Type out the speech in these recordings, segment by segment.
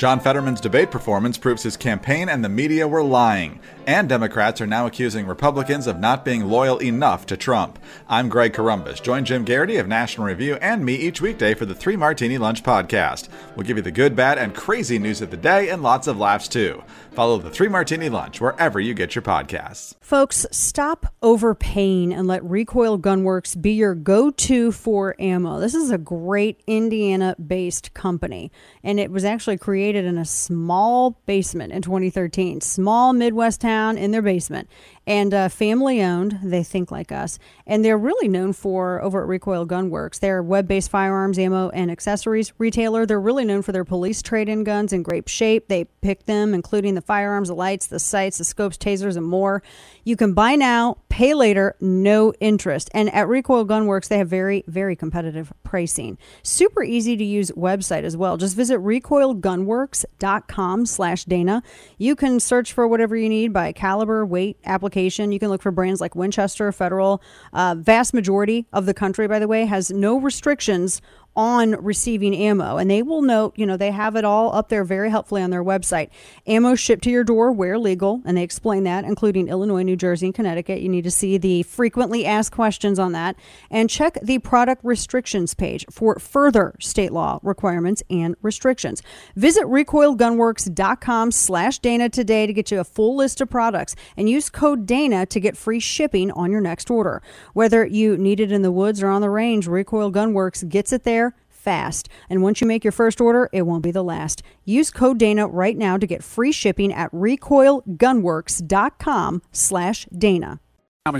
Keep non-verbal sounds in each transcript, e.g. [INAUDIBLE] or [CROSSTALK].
John Fetterman's debate performance proves his campaign and the media were lying. And Democrats are now accusing Republicans of not being loyal enough to Trump. I'm Greg Corombos. Join Jim Geraghty of National Review and me each weekday for the Three Martini Lunch podcast. We'll give you the good, bad, and crazy news of the day and lots of laughs too. Follow the Three Martini Lunch wherever you get your podcasts. Folks, stop overpaying and let Recoil Gunworks be your go to for ammo. This is a great Indiana based company, and it was actually created in a small basement in 2013. Small Midwest town in their basement and uh, family owned. They think like us, and they're really known for over at Recoil Gunworks. They're web based firearms, ammo, and accessories retailer. They're really known for their police trade in guns in great shape. They pick them, including the firearms, the lights, the sights, the scopes, tasers, and more. You can buy now, pay later, no interest. And at Recoil Gunworks, they have very, very competitive pricing. Super easy to use website as well. Just visit recoilgunworks.com slash Dana. You can search for whatever you need by caliber, weight, application. You can look for brands like Winchester, Federal. Uh, vast majority of the country, by the way, has no restrictions on receiving ammo. And they will note, you know, they have it all up there very helpfully on their website. Ammo shipped to your door where legal, and they explain that, including Illinois, New Jersey, and Connecticut. You need to see the frequently asked questions on that and check the product restrictions page for further state law requirements and restrictions. Visit recoilgunworks.com slash Dana today to get you a full list of products and use code Dana to get free shipping on your next order. Whether you need it in the woods or on the range, Recoil Gunworks gets it there fast. And once you make your first order, it won't be the last. Use code Dana right now to get free shipping at recoilgunworks.com slash Dana.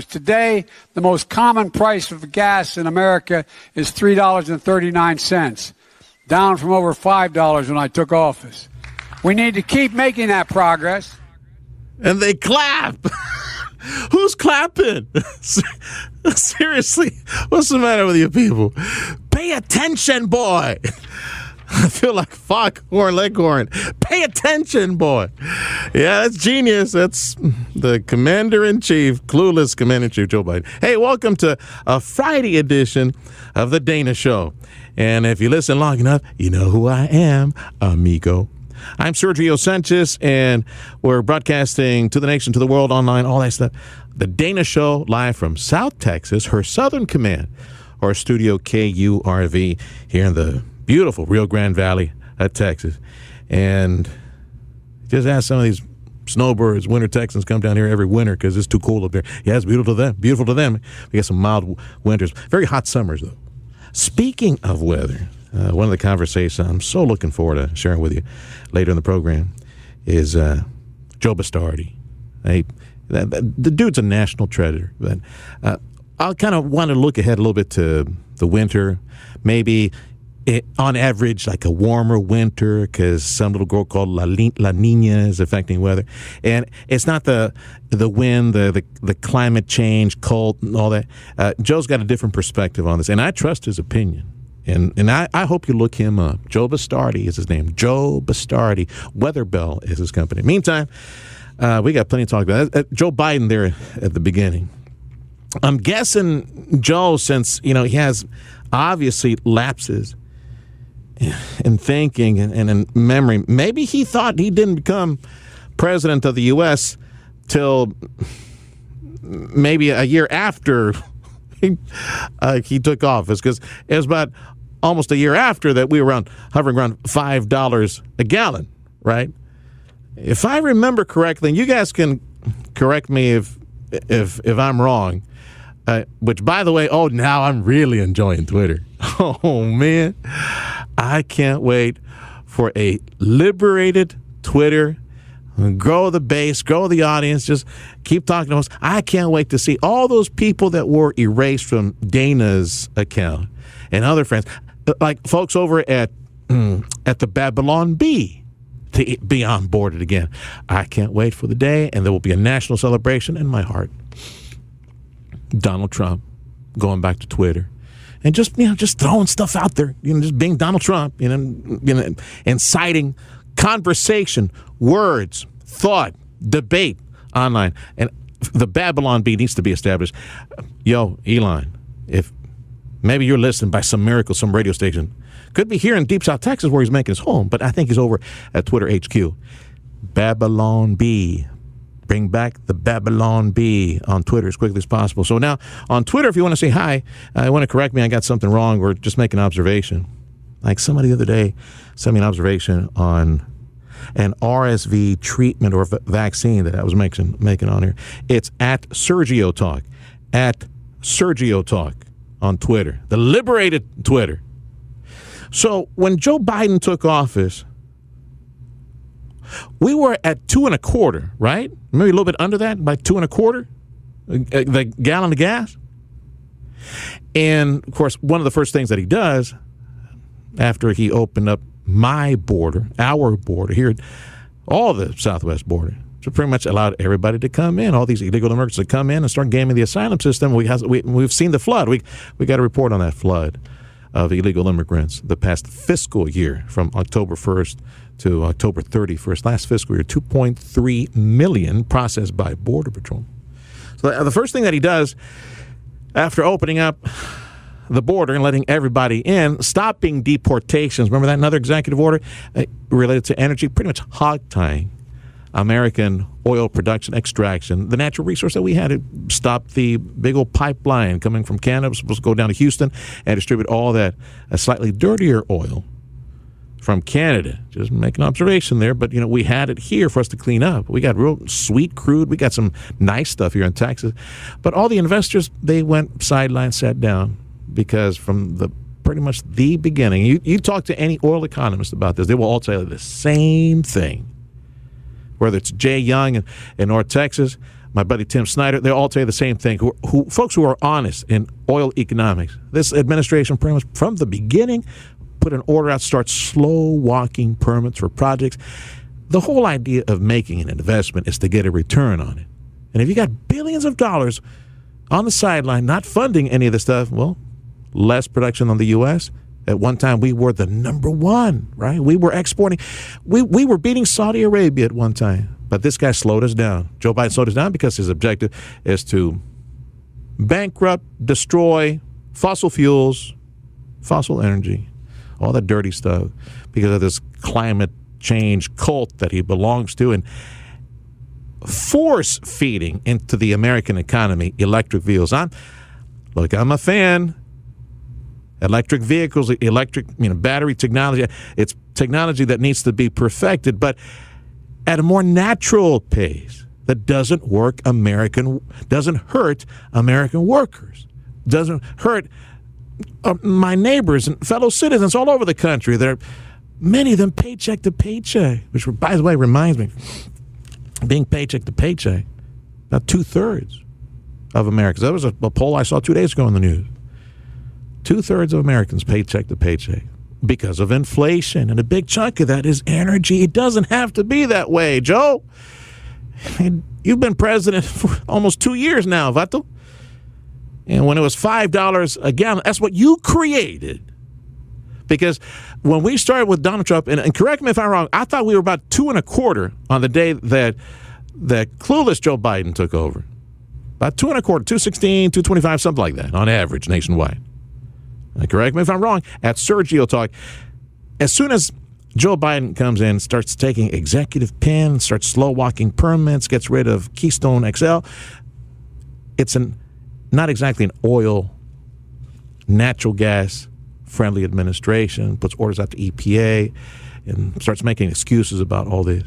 Today, the most common price of gas in America is $3.39, down from over $5 when I took office. We need to keep making that progress. And they clap. [LAUGHS] Who's clapping? [LAUGHS] Seriously, what's the matter with you people? Pay attention, boy. [LAUGHS] I feel like fuck Foghorn Leghorn. Pay attention, boy. Yeah, that's genius. That's the commander in chief, clueless commander in chief, Joe Biden. Hey, welcome to a Friday edition of The Dana Show. And if you listen long enough, you know who I am, amigo. I'm Sergio Sanchez, and we're broadcasting to the nation, to the world, online, all that stuff. The Dana Show, live from South Texas, her Southern Command, or Studio KURV here in the beautiful Rio Grande Valley of Texas. And just ask some of these snowbirds, winter Texans come down here every winter because it's too cool up there. Yeah, it's beautiful to them. Beautiful to them. We get some mild winters, very hot summers though. Speaking of weather, uh, one of the conversations I'm so looking forward to sharing with you later in the program is uh, Joe Bastardi. Hey, the dude's a national treasure. But uh, I kind of want to look ahead a little bit to the winter, maybe it, on average, like a warmer winter, because some little girl called La, La Nina is affecting weather, and it's not the the wind, the the, the climate change, cold, and all that. Uh, Joe's got a different perspective on this, and I trust his opinion. And and I, I hope you look him up. Joe Bastardi is his name. Joe Bastardi. Weather Bell is his company. Meantime, uh, we got plenty to talk about. Uh, Joe Biden there at the beginning. I'm guessing Joe, since you know he has obviously lapses in thinking and, and in memory, maybe he thought he didn't become president of the U.S. till maybe a year after [LAUGHS] he, uh, he took office because it was about almost a year after that we were around hovering around five dollars a gallon, right? If I remember correctly, and you guys can correct me if if if I'm wrong. Uh, which, by the way, oh, now I'm really enjoying Twitter. [LAUGHS] Oh man, I can't wait for a liberated Twitter. Grow the base, grow the audience. Just keep talking to us. I can't wait to see all those people that were erased from Dana's account and other friends, like folks over at [CLEARS THROAT] at the Babylon Bee to be on board it again. I can't wait for the day, and there will be a national celebration in my heart. Donald Trump going back to Twitter and just you know just throwing stuff out there, you know, just being Donald Trump, you know, you know inciting conversation, words, thought, debate online, and the Babylon Bee needs to be established. Yo, Elon, if maybe you're listening by some miracle, some radio station, Could be here in Deep South Texas where he's making his home, but I think he's over at Twitter HQ. Babylon B. Bring back the Babylon B on Twitter as quickly as possible. So now on Twitter, if you want to say hi, I want to correct me. I got something wrong. Or just make an observation. Like somebody the other day sent me an observation on an RSV treatment or v- vaccine that I was making making on here. It's at Sergio Talk, at Sergio Talk on Twitter, the liberated Twitter. So when Joe Biden took office, we were at two and a quarter, right? Maybe a little bit under that, by two and a quarter, uh, the gallon of gas. And of course, one of the first things that he does after he opened up my border, our border here, all the southwest border, so pretty much allowed everybody to come in, all these illegal immigrants to come in and start gaming the asylum system. We, has, we we've seen the flood. We we got a report on that flood of illegal immigrants the past fiscal year from October 1st to October 31st, last fiscal year, 2.3 million processed by Border Patrol. So the first thing that he does after opening up the border and letting everybody in, stopping deportations. Remember that another executive order uh, related to energy, pretty much hog tying American oil production extraction, the natural resource that we had. It stopped the big old pipeline coming from Canada, was supposed to go down to Houston and distribute all that slightly dirtier oil from Canada. Just make an observation there, but you know we had it here for us to clean up. We got real sweet crude. We got some nice stuff here in Texas, but all the investors they went sideline, sat down because from the pretty much the beginning, you you talk to any oil economist about this, they will all tell you the same thing. Whether it's Jay Young in, in North Texas, my buddy Tim Snyder, they all tell you the same thing. Who, who folks who are honest in oil economics. This administration, much from the beginning, put an order out, start slow walking permits for projects. The whole idea of making an investment is to get a return on it. And if you got billions of dollars on the sideline not funding any of this stuff, well, less production on the U.S. At one time, we were the number one, right? We were exporting. We, we were beating Saudi Arabia at one time. But this guy slowed us down. Joe Biden slowed us down because his objective is to bankrupt, destroy fossil fuels, fossil energy, all that dirty stuff because of this climate change cult that he belongs to and force feeding into the American economy electric vehicles. I'm look, I'm a fan. Electric vehicles, electric, you know, battery technology, it's technology that needs to be perfected, but at a more natural pace that doesn't work American doesn't hurt American workers. Doesn't hurt uh, my neighbors and fellow citizens all over the country. They're many of them paycheck to paycheck, which, by the way, reminds me, being paycheck to paycheck, about two thirds of Americans. That was a, a, poll I saw two days ago in the news. Two thirds of Americans paycheck to paycheck because of inflation, and a big chunk of that is energy. It doesn't have to be that way, Joe. You've been president [LAUGHS] for almost two years now, Vato. And when it was $5 a gallon, that's what you created. Because when we started with Donald Trump, and, and, correct me if I'm wrong, I thought we were about two and a quarter on the day that that clueless Joe Biden took over. About two and a quarter, 216, 225, something like that on average nationwide. Correct me if I'm wrong. At Sergio Talk, as soon as Joe Biden comes in, starts taking executive pen, starts slow walking permits, gets rid of Keystone XL, it's an not exactly an oil, natural gas friendly administration, puts orders out to EPA and starts making excuses about all this.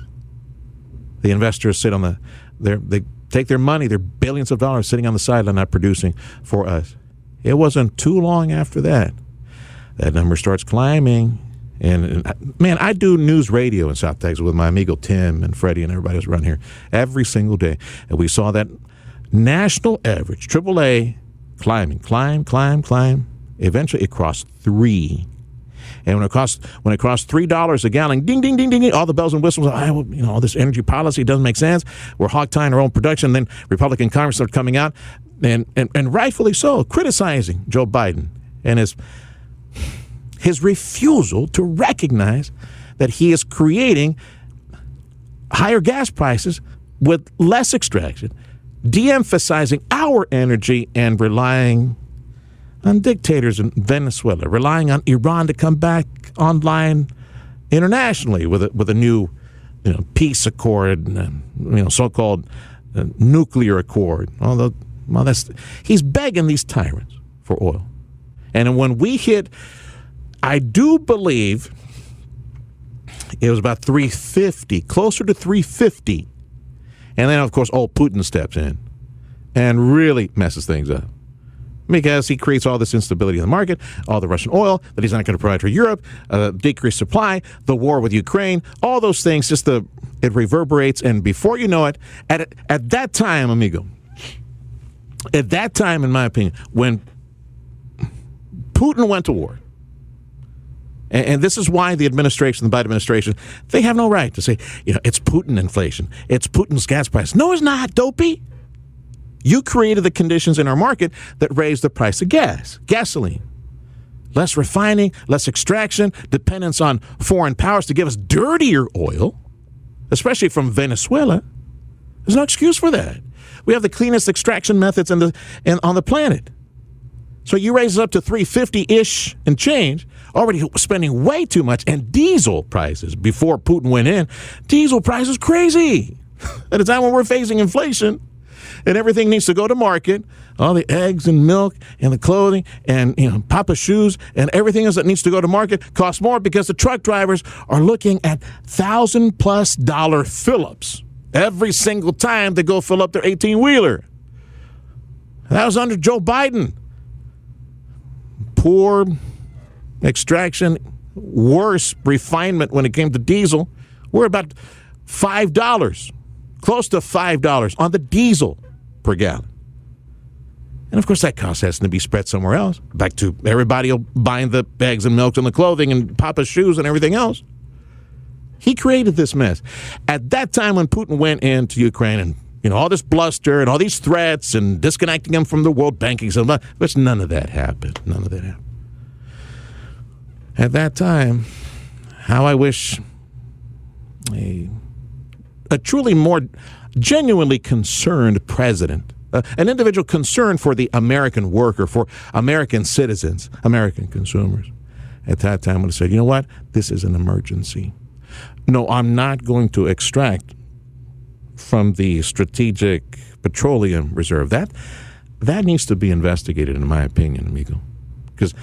The investors sit on the, they take their money, their billions of dollars sitting on the sideline not producing for us. It wasn't too long after that. That number starts climbing. And, and man, I do news radio in South Texas with my amigo Tim and Freddie and everybody else around here every single day. And we saw that national average, AAA, climbing, climb, climb, climb. Eventually, it crossed three. And when it cost when it cost three dollars a gallon, ding, ding, ding, ding, all the bells and whistles. Oh, you know, all this energy policy doesn't make sense. We're hog tying our own production. Then Republican Congress are coming out, and, and and rightfully so, criticizing Joe Biden and his his refusal to recognize that he is creating higher gas prices with less extraction de emphasizing our energy and relying on dictators in Venezuela, relying on Iran to come back online internationally with a, with a new you know, peace accord, and, you know, so-called uh, nuclear accord. Although, well, that's he's begging these tyrants for oil, and when we hit, I do believe it was about 350, closer to 350, and then of course old Putin steps in and really messes things up because he creates all this instability in the market, all the Russian oil that he's not going to provide for Europe, uh, decreased supply, the war with Ukraine, all those things. Just the it reverberates, and before you know it, at at that time, amigo, at that time, in my opinion, when Putin went to war. And, and this is why the administration, the Biden administration, they have no right to say, you know, it's Putin inflation. It's Putin's gas price. No, it's not, dopey. You created the conditions in our market that raised the price of gas, gasoline. Less refining, less extraction, dependence on foreign powers to give us dirtier oil, especially from Venezuela. There's no excuse for that. We have the cleanest extraction methods in the, in, on the planet. So you raise it up to 350 ish and change, already spending way too much. And diesel prices, before Putin went in, diesel prices crazy. [LAUGHS] At a time when we're facing inflation, and everything needs to go to market. All the eggs and milk and the clothing and you know Papa shoes and everything else that needs to go to market costs more because the truck drivers are looking at thousand plus dollar fill-ups every single time they go fill up their 18 wheeler. That was under Joe Biden. Poor extraction, worse refinement when it came to diesel. We're about five dollars, close to five dollars on the diesel per gallon. And of course, that cost has to be spread somewhere else. Back to everybody buying the bags and milk and the clothing and Papa's shoes and everything else. He created this mess. At that time, when Putin went into Ukraine and you know all this bluster and all these threats and disconnecting him from the world banking system, but none of that happened. None of that happened. At that time, how I wish a, a truly more genuinely concerned president, uh, an individual concerned for the American worker, for American citizens, American consumers, at that time would have said, you know what, this is an emergency. No, I'm not going to extract from the strategic petroleum reserve. That that needs to be investigated, in my opinion, amigo. Because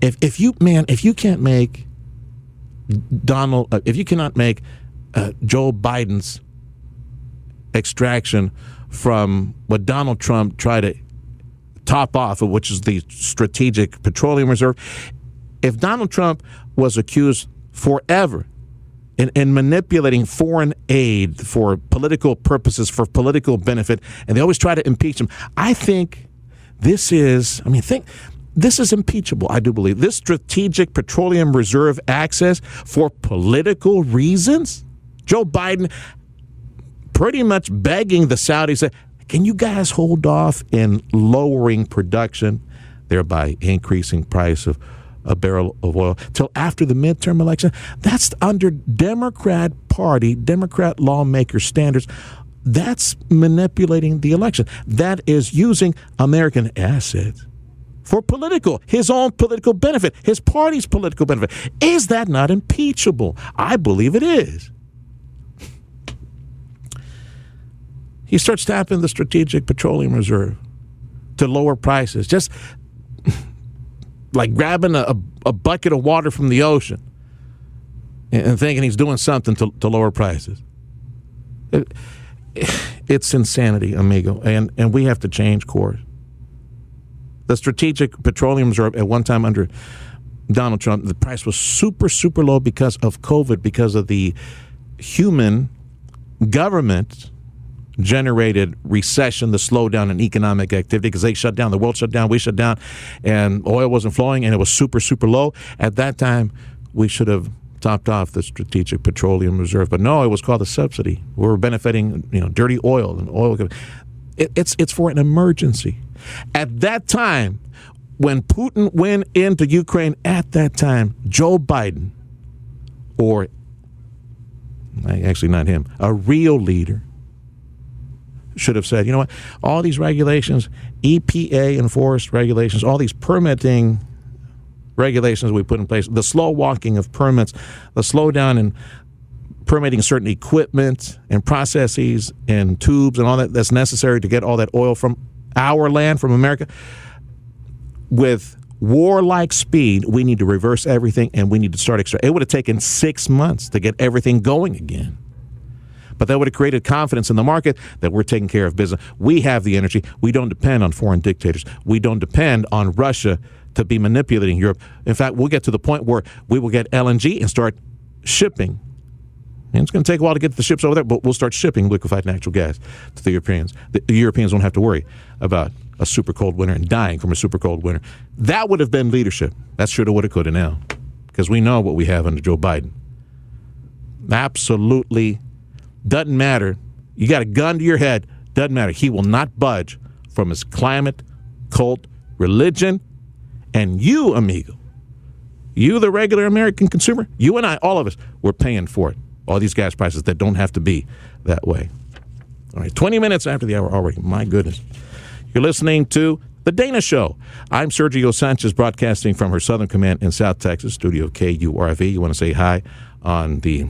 if if you man, if you can't make Donald, uh, if you cannot make uh, Joe Biden's extraction from what Donald Trump tried to top off, of, which is the Strategic Petroleum Reserve. If Donald Trump was accused forever in, in, manipulating foreign aid for political purposes, for political benefit, and they always try to impeach him, I think this is, I mean, think. This is impeachable, I do believe. This strategic petroleum reserve access for political reasons. Joe Biden pretty much begging the Saudis, can you guys hold off in lowering production, thereby increasing price of a barrel of oil till after the midterm election? That's under Democrat Party, Democrat lawmaker standards. That's manipulating the election. That is using American assets for political, his own political benefit, his party's political benefit. Is that not impeachable? I believe it is. He starts tapping the Strategic Petroleum Reserve to lower prices, just like grabbing a, a bucket of water from the ocean and thinking he's doing something to, to lower prices. It, it's insanity, amigo, and, and we have to change course. The Strategic Petroleum Reserve, at one time under Donald Trump, the price was super, super low because of COVID, because of the human government generated recession, the slowdown in economic activity because they shut down, the world shut down, we shut down, and oil wasn't flowing and it was super, super low. At that time, we should have topped off the Strategic Petroleum Reserve. But no, it was called a subsidy. We were benefiting, you know, dirty oil and oil. It, it's it's for an emergency. At that time, when Putin went into Ukraine, at that time, Joe Biden, or actually not him, a real leader, should have said, you know what, all these regulations, EPA enforced regulations, all these permitting regulations we put in place, the slow walking of permits, the slowdown in permitting certain equipment and processes and tubes and all that that's necessary to get all that oil from our land, from America. With warlike speed, we need to reverse everything and we need to start extra. It would have taken six months to get everything going again. But that would have created confidence in the market that we're taking care of business. We have the energy. We don't depend on foreign dictators. We don't depend on Russia to be manipulating Europe. In fact, we'll get to the point where we will get LNG and start shipping. And it's going to take a while to get the ships over there, but we'll start shipping liquefied natural gas to the Europeans. The, Europeans won't have to worry about a super cold winter and dying from a super cold winter. That would have been leadership. That shoulda, woulda, coulda now. Because we know what we have under Joe Biden. Absolutely doesn't matter. You got a gun to your head. Doesn't matter. He will not budge from his climate, cult, religion, and you, amigo, you, the regular American consumer, you and I, all of us, we're paying for it. All these gas prices that don't have to be that way. All right, 20 minutes after the hour already. My goodness. You're listening to The Dana Show. I'm Sergio Sanchez, broadcasting from her Southern Command in South Texas, studio KURV. You want to say hi on the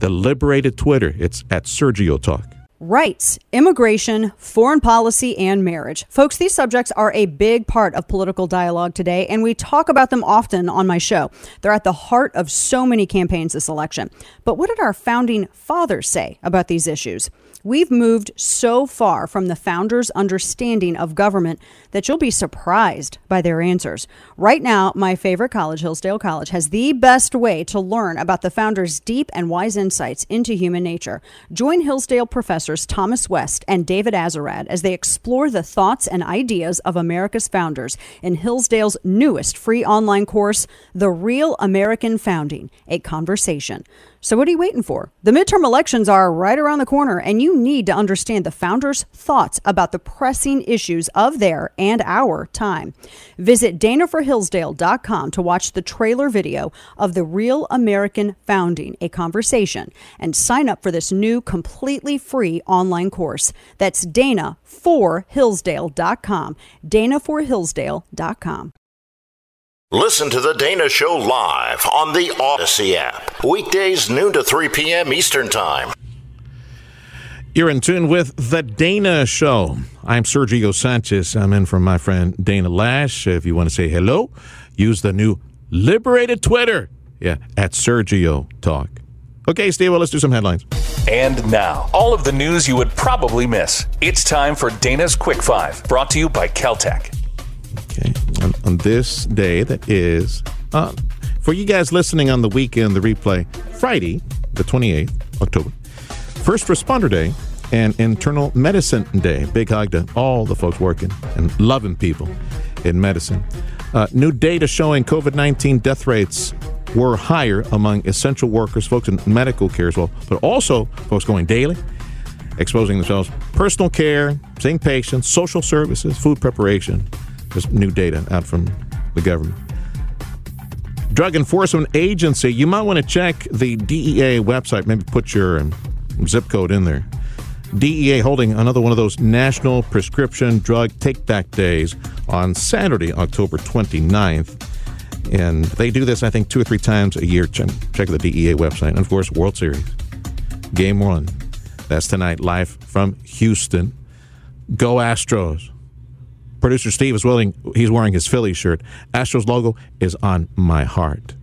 the liberated Twitter. It's at Sergio Talk. Rights, immigration, foreign policy, and marriage. Folks, these subjects are a big part of political dialogue today, and we talk about them often on my show. They're at the heart of so many campaigns this election. But what did our founding fathers say about these issues? We've moved so far from the founders' understanding of government that you'll be surprised by their answers. Right now, my favorite college, Hillsdale College, has the best way to learn about the founders' deep and wise insights into human nature. Join Hillsdale professors Thomas West and David Azerrad as they explore the thoughts and ideas of America's founders in Hillsdale's newest free online course, The Real American Founding, a Conversation. So, what are you waiting for? The midterm elections are right around the corner, and you need to understand the founders' thoughts about the pressing issues of their and our time. Visit danaforhillsdale.com to watch the trailer video of The Real American Founding, a conversation, and sign up for this new completely free online course. That's danaforhillsdale.com. danaforhillsdale.com. Listen to The Dana Show live on the Odyssey app. Weekdays, noon to 3 p.m. Eastern Time. You're in tune with The Dana Show. I'm Sergio Sanchez. I'm in from my friend Dana Loesch. If you want to say hello, use the new liberated Twitter. Yeah, at Sergio Talk. Okay, Steve, well, let's do some headlines. And now, all of the news you would probably miss. It's time for Dana's Quick Five, brought to you by KelTec. On, on this day that is, uh, for you guys listening on the weekend, the replay, Friday, the 28th, October, First Responder Day and Internal Medicine Day. Big hug to all the folks working and loving people in medicine. Uh, new data showing COVID 19 death rates were higher among essential workers, folks in medical care as well, but also folks going daily, exposing themselves, personal care, seeing patients, social services, food preparation. There's new data out from the government. Drug Enforcement Agency, you might want to check the DEA website, maybe put your um, zip code in there. DEA holding another one of those National Prescription Drug Take Back Days on Saturday, October 29th. And they do this, I think, two or three times a year. Check, check the DEA website. And of course, World Series. Game one. That's tonight, live from Houston. Go Astros. Producer Steve is willing, he's wearing his Philly shirt. Astros logo is on my heart.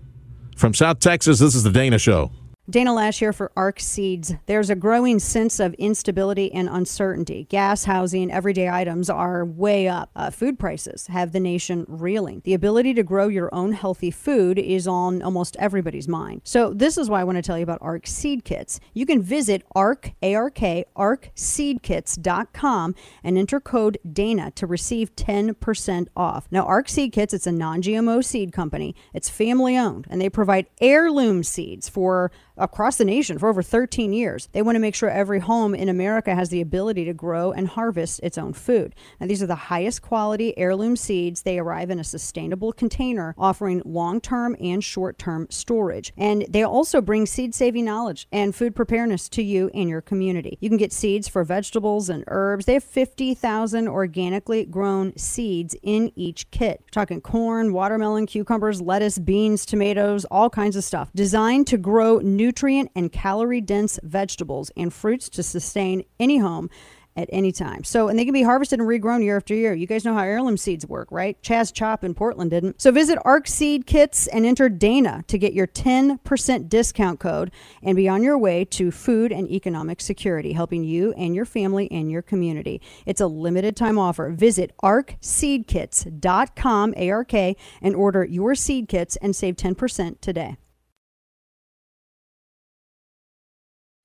From South Texas, this is the Dana Show. Dana Loesch here for ARK Seeds. There's a growing sense of instability and uncertainty. Gas, housing, everyday items are way up. Uh, food prices have the nation reeling. The ability to grow your own healthy food is on almost everybody's mind. So this is why I want to tell you about ARK Seed Kits. You can visit ARK, A-R-K, ARKSeedKits.com and enter code DANA to receive 10% off. Now, ARK Seed Kits, it's a non-GMO seed company. It's family owned, and they provide heirloom seeds for across the nation for over 13 years. They want to make sure every home in America has the ability to grow and harvest its own food. Now, these are the highest quality heirloom seeds. They arrive in a sustainable container, offering long term and short term storage. And they also bring seed saving knowledge and food preparedness to you and your community. You can get seeds for vegetables and herbs. They have 50,000 organically grown seeds in each kit. We're talking corn, watermelon, cucumbers, lettuce, beans, tomatoes, all kinds of stuff. Designed to grow nutrient and calorie dense vegetables and fruits to sustain any home at any time. So, and they can be harvested and regrown year after year. You guys know how heirloom seeds work, right? Chaz Chop in Portland didn't. So, visit ARK Seed Kits and enter Dana to get your 10% discount code and be on your way to food and economic security, helping you and your family and your community. It's a limited time offer. Visit arkseedkits.com, A R K, and order your seed kits and save 10% today.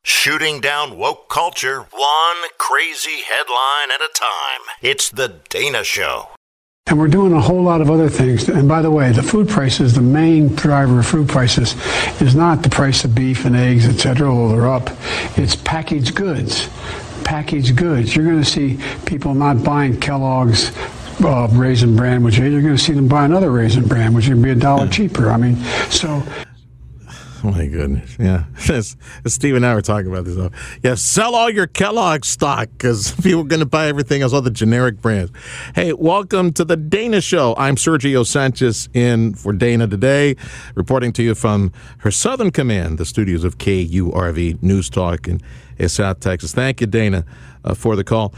Shooting down woke culture, one crazy headline at a time. It's The Dana Show. And we're doing a whole lot of other things. And by the way, the food prices, the main driver of food prices is not the price of beef and eggs, et cetera, although they're up. It's packaged goods. Packaged goods. You're going to see people not buying Kellogg's uh, raisin bran, which you're going to see them buy another raisin bran, which would be a dollar cheaper. I mean, so Oh [LAUGHS] my goodness. Yeah. [LAUGHS] Steve and I were talking about this. uh, Yeah, sell all your Kellogg stock because [LAUGHS] people are going to buy everything else, all the generic brands. Hey, welcome to the Dana Show. I'm Sergio Sanchez in for Dana today, reporting to you from her Southern Command, the studios of KURV News Talk in, in South Texas. Thank you, Dana, uh, for the call.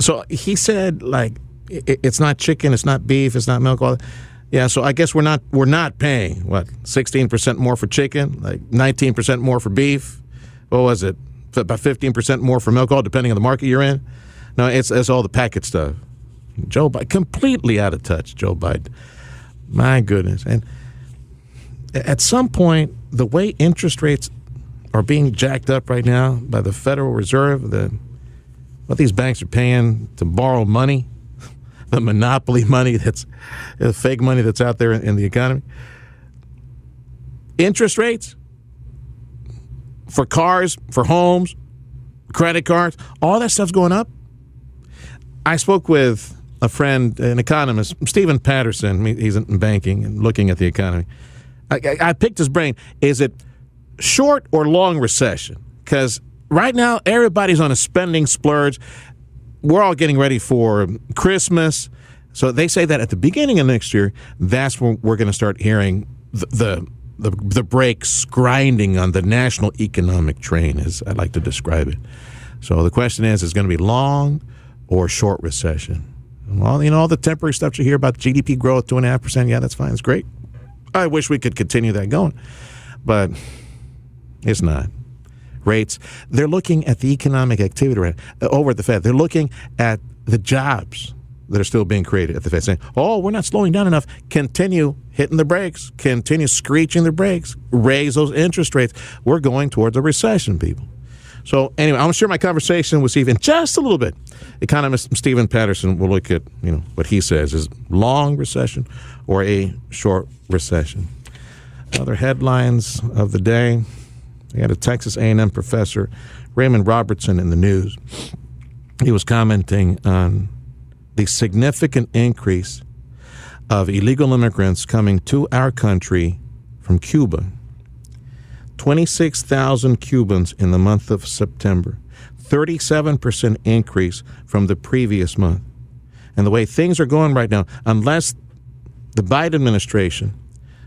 So he said, like, it, it's not chicken, it's not beef, it's not milk. All yeah, so I guess we're not we're not paying what sixteen percent more for chicken, like nineteen percent more for beef. What was it? About fifteen percent more for milk, all depending on the market you're in. No, it's it's all the packet stuff. Joe Biden completely out of touch. Joe Biden, my goodness, and at some point, the way interest rates are being jacked up right now by the Federal Reserve, the what these banks are paying to borrow money, the monopoly money that's the fake money that's out there in the economy. Interest rates for cars, for homes, credit cards, all that stuff's going up. I spoke with a friend, an economist, Stephen Patterson. He's in banking and looking at the economy. I, I, I picked his brain. Is it short or long recession? Because right now, everybody's on a spending splurge. We're all getting ready for Christmas. So they say that at the beginning of next year, that's when we're going to start hearing the, the the the brakes grinding on the national economic train, as I like to describe it. So the question is: Is it going to be long or short recession? Well, you know, all the temporary stuff you hear about GDP growth, two and a half percent. Yeah, that's fine. It's great. I wish we could continue that going, but it's not. Rates. They're looking at the economic activity rate uh, over at the Fed. They're looking at the jobs that are still being created at the Fed, saying, "Oh, we're not slowing down enough. Continue hitting the brakes. Continue screeching the brakes. Raise those interest rates. We're going towards a recession, people." So anyway, I'm sure my conversation with Steve in just a little bit. Economist Stephen Patterson will look at you know what he says is long recession or a short recession. Other headlines of the day: We had a Texas A&M professor, Raymond Robertson, in the news. He was commenting on the significant increase of illegal immigrants coming to our country from Cuba. 26,000 Cubans in the month of September, 37% increase from the previous month. And the way things are going right now, unless the Biden administration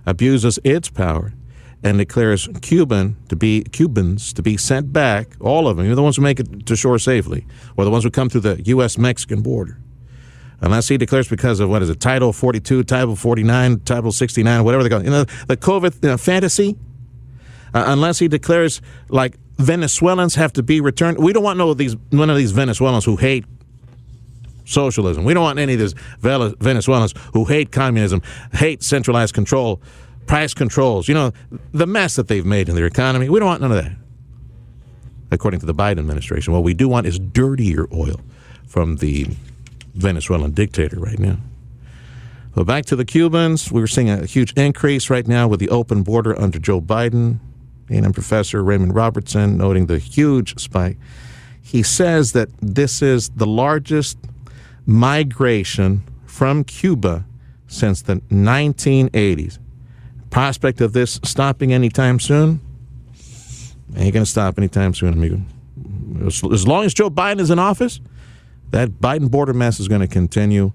abuses its power and declares Cuban to be Cubans to be sent back, all of them, even the ones who make it to shore safely, or the ones who come through the U.S. Mexican border, unless he declares because of what is it, Title 42, Title 49, Title 69, whatever they call it, you know, the COVID you know, fantasy, uh, unless he declares like Venezuelans have to be returned. We don't want no of these none of these Venezuelans who hate socialism. We don't want any of these Venezuelans who hate communism, hate centralized control, price controls. You know the mess that they've made in their economy. We don't want none of that. According to the Biden administration, what we do want is dirtier oil from the Venezuelan dictator right now. But back to the Cubans, we were seeing a huge increase right now with the open border under Joe Biden. And Professor Raymond Robertson noting the huge spike. He says that this is the largest migration from Cuba since the 1980s. Prospect of this stopping anytime soon? Ain't going to stop anytime soon, amigo. As long as Joe Biden is in office, that Biden border mess is going to continue,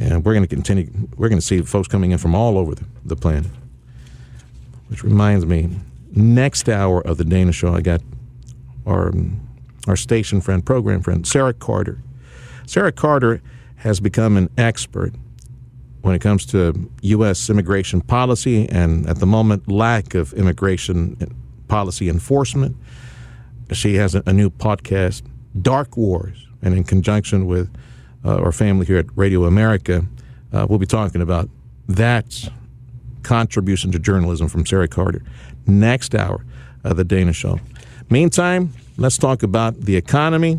and we're going to continue. We're going to see folks coming in from all over the, the planet. Which reminds me, next hour of the Dana Show, I got our our station friend, program friend, Sara Carter. Sara Carter has become an expert when it comes to U.S. immigration policy and, at the moment, lack of immigration policy enforcement. She has a, new podcast, Dark Wars, and in conjunction with uh, our family here at Radio America, uh, we'll be talking about that contribution to journalism from Sara Carter. Next hour of the Dana Show. Meantime, let's talk about the economy.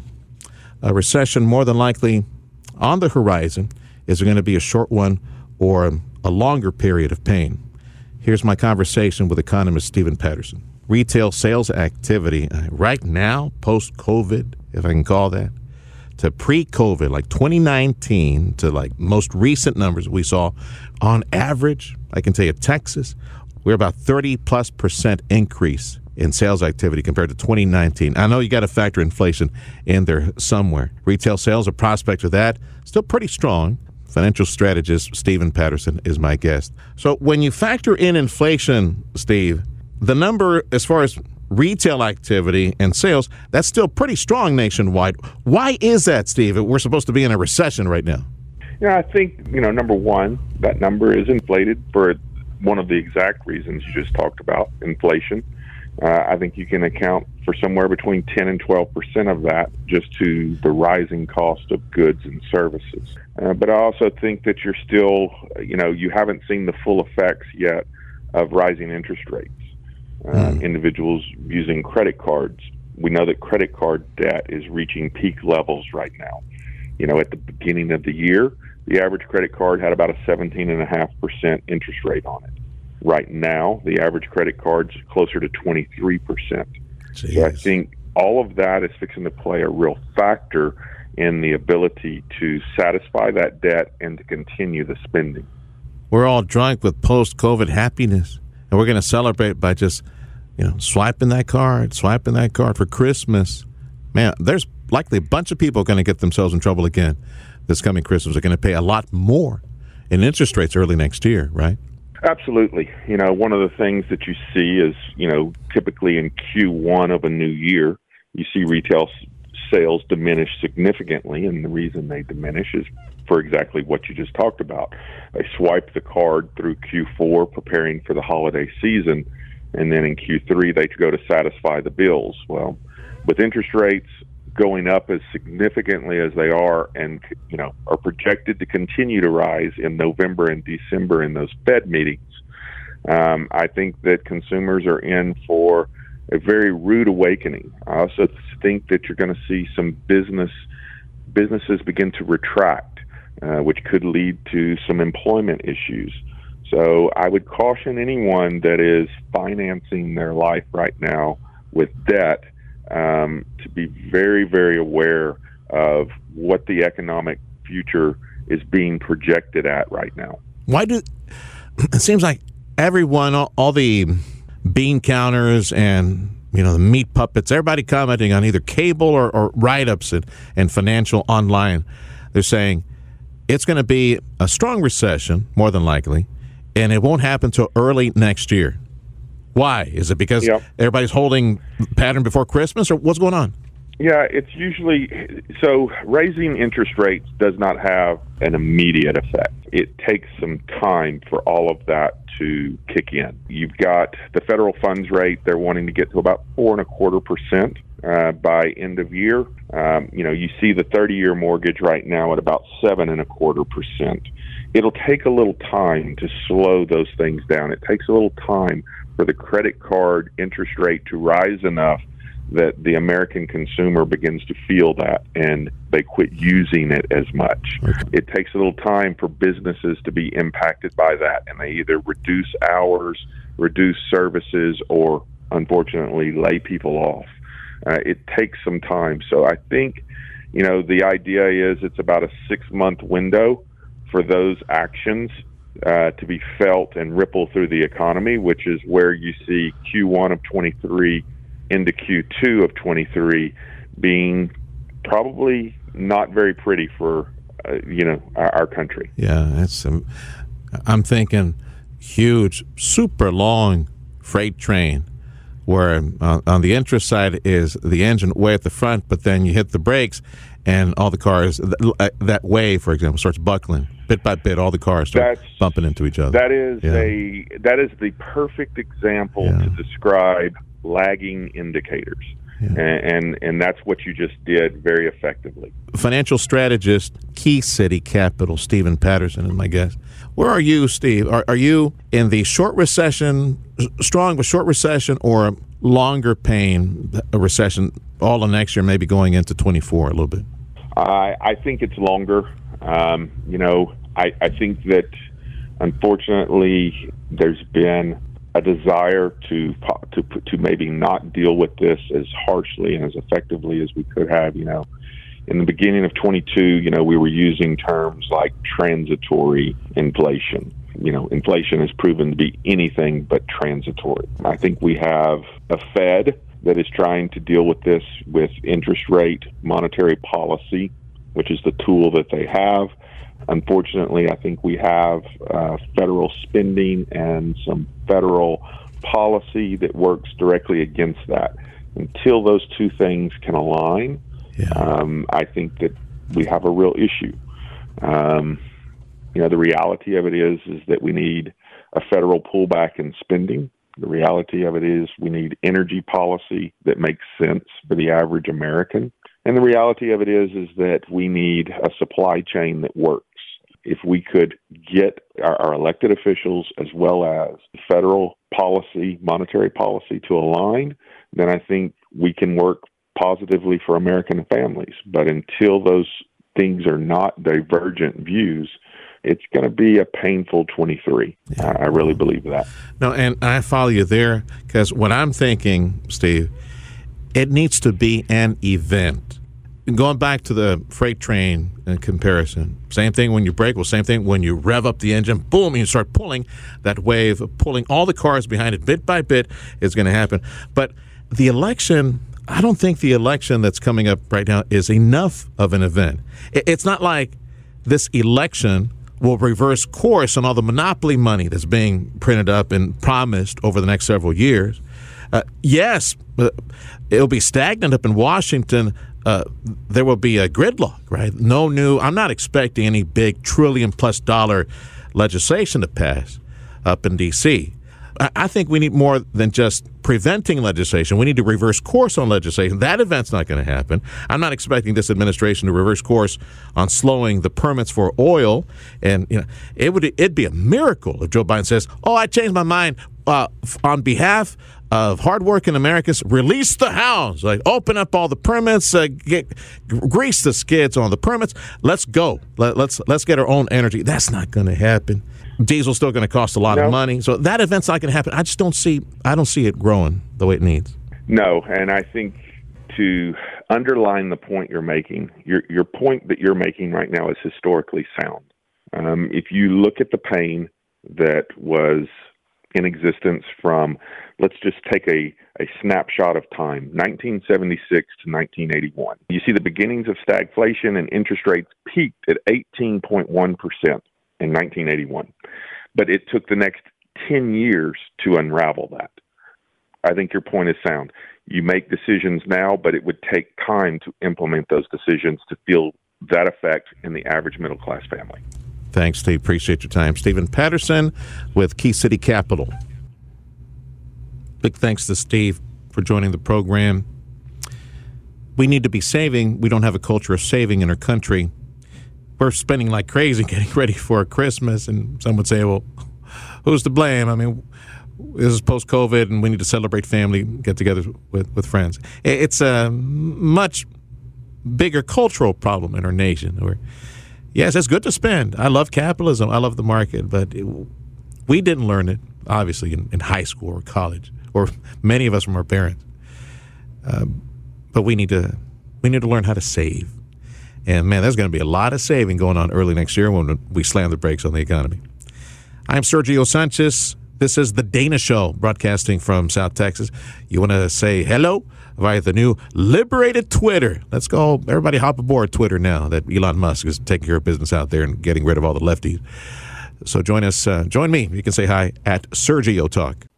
A recession more than likely on the horizon. Is going to be a short one or a longer period of pain? Here's my conversation with economist Stephen Patterson. Retail sales activity uh, right now, post COVID, if I can call that, to pre COVID, like 2019 to like most recent numbers we saw, on average, I can tell you Texas, we're about 30 plus percent increase in sales activity compared to 2019. I know you got to factor inflation in there somewhere. Retail sales, a prospect of that, still pretty strong. Financial strategist Stephen Patterson is my guest. So when you factor in inflation, Steve, the number as far as retail activity and sales, that's still pretty strong nationwide. Why is that, Steve? We're supposed to be in a recession right now. Yeah, I think, you know, number one, that number is inflated for one of the exact reasons you just talked about inflation. Uh, I think you can account for somewhere between 10 and 12 percent of that just to the rising cost of goods and services. Uh, but I also think that you're still, you know, you haven't seen the full effects yet of rising interest rates. Uh, mm. Individuals using credit cards, we know that credit card debt is reaching peak levels right now. You know, at the beginning of the year, the average credit card had about a 17.5% interest rate on it. Right now, the average credit card's closer to 23%. Jeez. So I think all of that is fixing to play a real factor in the ability to satisfy that debt and to continue the spending. We're all drunk with post COVID happiness, and we're going to celebrate by just, you know, swiping that card, swiping that card for Christmas. Man, there's likely a bunch of people going to get themselves in trouble again this coming Christmas. They're going to pay a lot more in interest rates early next year, right? Absolutely. You know, one of the things that you see is, you know, typically in Q1 of a new year, you see retail sales diminish significantly. And the reason they diminish is for exactly what you just talked about. They swipe the card through Q4, preparing for the holiday season. And then in Q3, they go to satisfy the bills. Well, with interest rates going up as significantly as they are and you know are projected to continue to rise in November and December in those Fed meetings. Um, I think that consumers are in for a very rude awakening. I also think that you're going to see some business businesses begin to retract, uh, which could lead to some employment issues. So I would caution anyone that is financing their life right now with debt um, to be very, very aware of what the economic future is being projected at right now. Why do [CLEARS THROAT] it seems like everyone, all, all the bean counters and you know the meat puppets, everybody commenting on either cable or, or write-ups and, and financial online, they're saying it's going to be a strong recession, more than likely, and it won't happen until early next year. Why? Is it because yep. everybody's holding pattern before Christmas, or what's going on? Yeah, it's usually so raising interest rates does not have an immediate effect. It takes some time for all of that to kick in. You've got the federal funds rate; they're wanting to get to about four and a quarter percent uh, by end of year. Um, you know, you see the 30-year mortgage right now at about seven and a quarter percent. It'll take a little time to slow those things down. It takes a little time for the credit card interest rate to rise enough that the American consumer begins to feel that and they quit using it as much. It takes a little time for businesses to be impacted by that, and they either reduce hours, reduce services, or unfortunately lay people off. Uh, it takes some time. So I think, you know, the idea is it's about a six month window for those actions uh, to be felt and ripple through the economy, which is where you see Q1 of 23 into Q2 of 23 being probably not very pretty for uh, you know our, our, country. Yeah, that's. Um, I'm thinking huge, super long freight train where uh, on the interest side is the engine way at the front, but then you hit the brakes and all the cars uh, that way, for example, starts buckling bit by bit. All the cars start That's, bumping into each other. That is yeah. a that is the perfect example yeah. to describe lagging indicators. Yeah. And, and that's what you just did very effectively. Financial strategist, Key City Capital, Stephen Patterson is my guest. Where are you, Steve? Are, are you in the short recession, strong but short recession, or longer pain a recession all of next year, maybe going into 24 a little bit? I, I think it's longer. Um, you know, I, I think that unfortunately there's been a desire to to to maybe not deal with this as harshly and as effectively as we could have. You know, in the beginning of 22, you know, we were using terms like transitory inflation. You know, inflation has proven to be anything but transitory. I think we have a Fed that is trying to deal with this with interest rate monetary policy, which is the tool that they have. Unfortunately, I think we have uh, federal spending and some federal policy that works directly against that. Until those two things can align, yeah. um, I think that we have a real issue. Um, you know, the reality of it is is that we need a federal pullback in spending. The reality of it is we need energy policy that makes sense for the average American. And the reality of it is is that we need a supply chain that works if we could get our, our, elected officials as well as federal policy, monetary policy to align, then I think we can work positively for American families. But until those things are not divergent views, it's going to be a painful 23. Yeah. I, I really believe that. No, and I follow you there because what I'm thinking, Steve, it needs to be an event going back to the freight train uh, comparison, same thing when you brake, well, same thing when you rev up the engine, boom, you start pulling that wave, pulling all the cars behind it bit by bit is going to happen. But the election, I don't think the election that's coming up right now is enough of an event. It's not like this election will reverse course on all the monopoly money that's being printed up and promised over the next several years. Uh, yes, it'll be stagnant up in Washington uh, there will be a gridlock, right? No new. I'm not expecting any big trillion plus dollar legislation to pass up in D.C. I, think we need more than just preventing legislation. We need to reverse course on legislation. That event's not going to happen. I'm not expecting this administration to reverse course on slowing the permits for oil. And you know, it would it'd be a miracle if Joe Biden says, "Oh, I changed my mind uh, on behalf of hardworking Americans, release the hounds. like open up all the permits, uh, get grease the skids on the permits. Let's go. Let, let's, let's get our own energy. That's not going to happen. Diesel's still going to cost a lot no. of money, so that event's not going to happen. I just don't see I don't see it growing the way it needs. No, and I think to underline the point you're making, your your point that you're making right now is historically sound. Um, if you look at the pain that was in existence from, let's just take a, a snapshot of time, 1976 to 1981. You see the beginnings of stagflation and interest rates peaked at 18.1% in 1981. But it took the next 10 years to unravel that. I think your point is sound. You make decisions now, but it would take time to implement those decisions to feel that effect in the average middle class family. Thanks, Steve. Appreciate your time. Stephen Patterson with Key City Capital. Big thanks to Steve for joining the program. We need to be saving. We don't have a culture of saving in our country. We're spending like crazy [LAUGHS] getting ready for Christmas, and some would say, well, who's to blame? I mean, this is post COVID, and we need to celebrate family, get together with with friends. It's a much bigger cultural problem in our nation. Where, yes, it's good to spend. I love capitalism. I love the market, but it, we didn't learn it obviously in, in, high school or college, or many of us from our parents. Um, but we need to we need to learn how to save. And man, there's going to be a lot of saving going on early next year when we slam the brakes on the economy. I'm Sergio Sanchez. This is the Dana Show, broadcasting from South Texas. You want to say hello via the new liberated Twitter? Let's go. Everybody hop aboard Twitter now that Elon Musk is taking care of business out there and getting rid of all the lefties. So join us, uh, join me. You can say hi at Sergio Talk.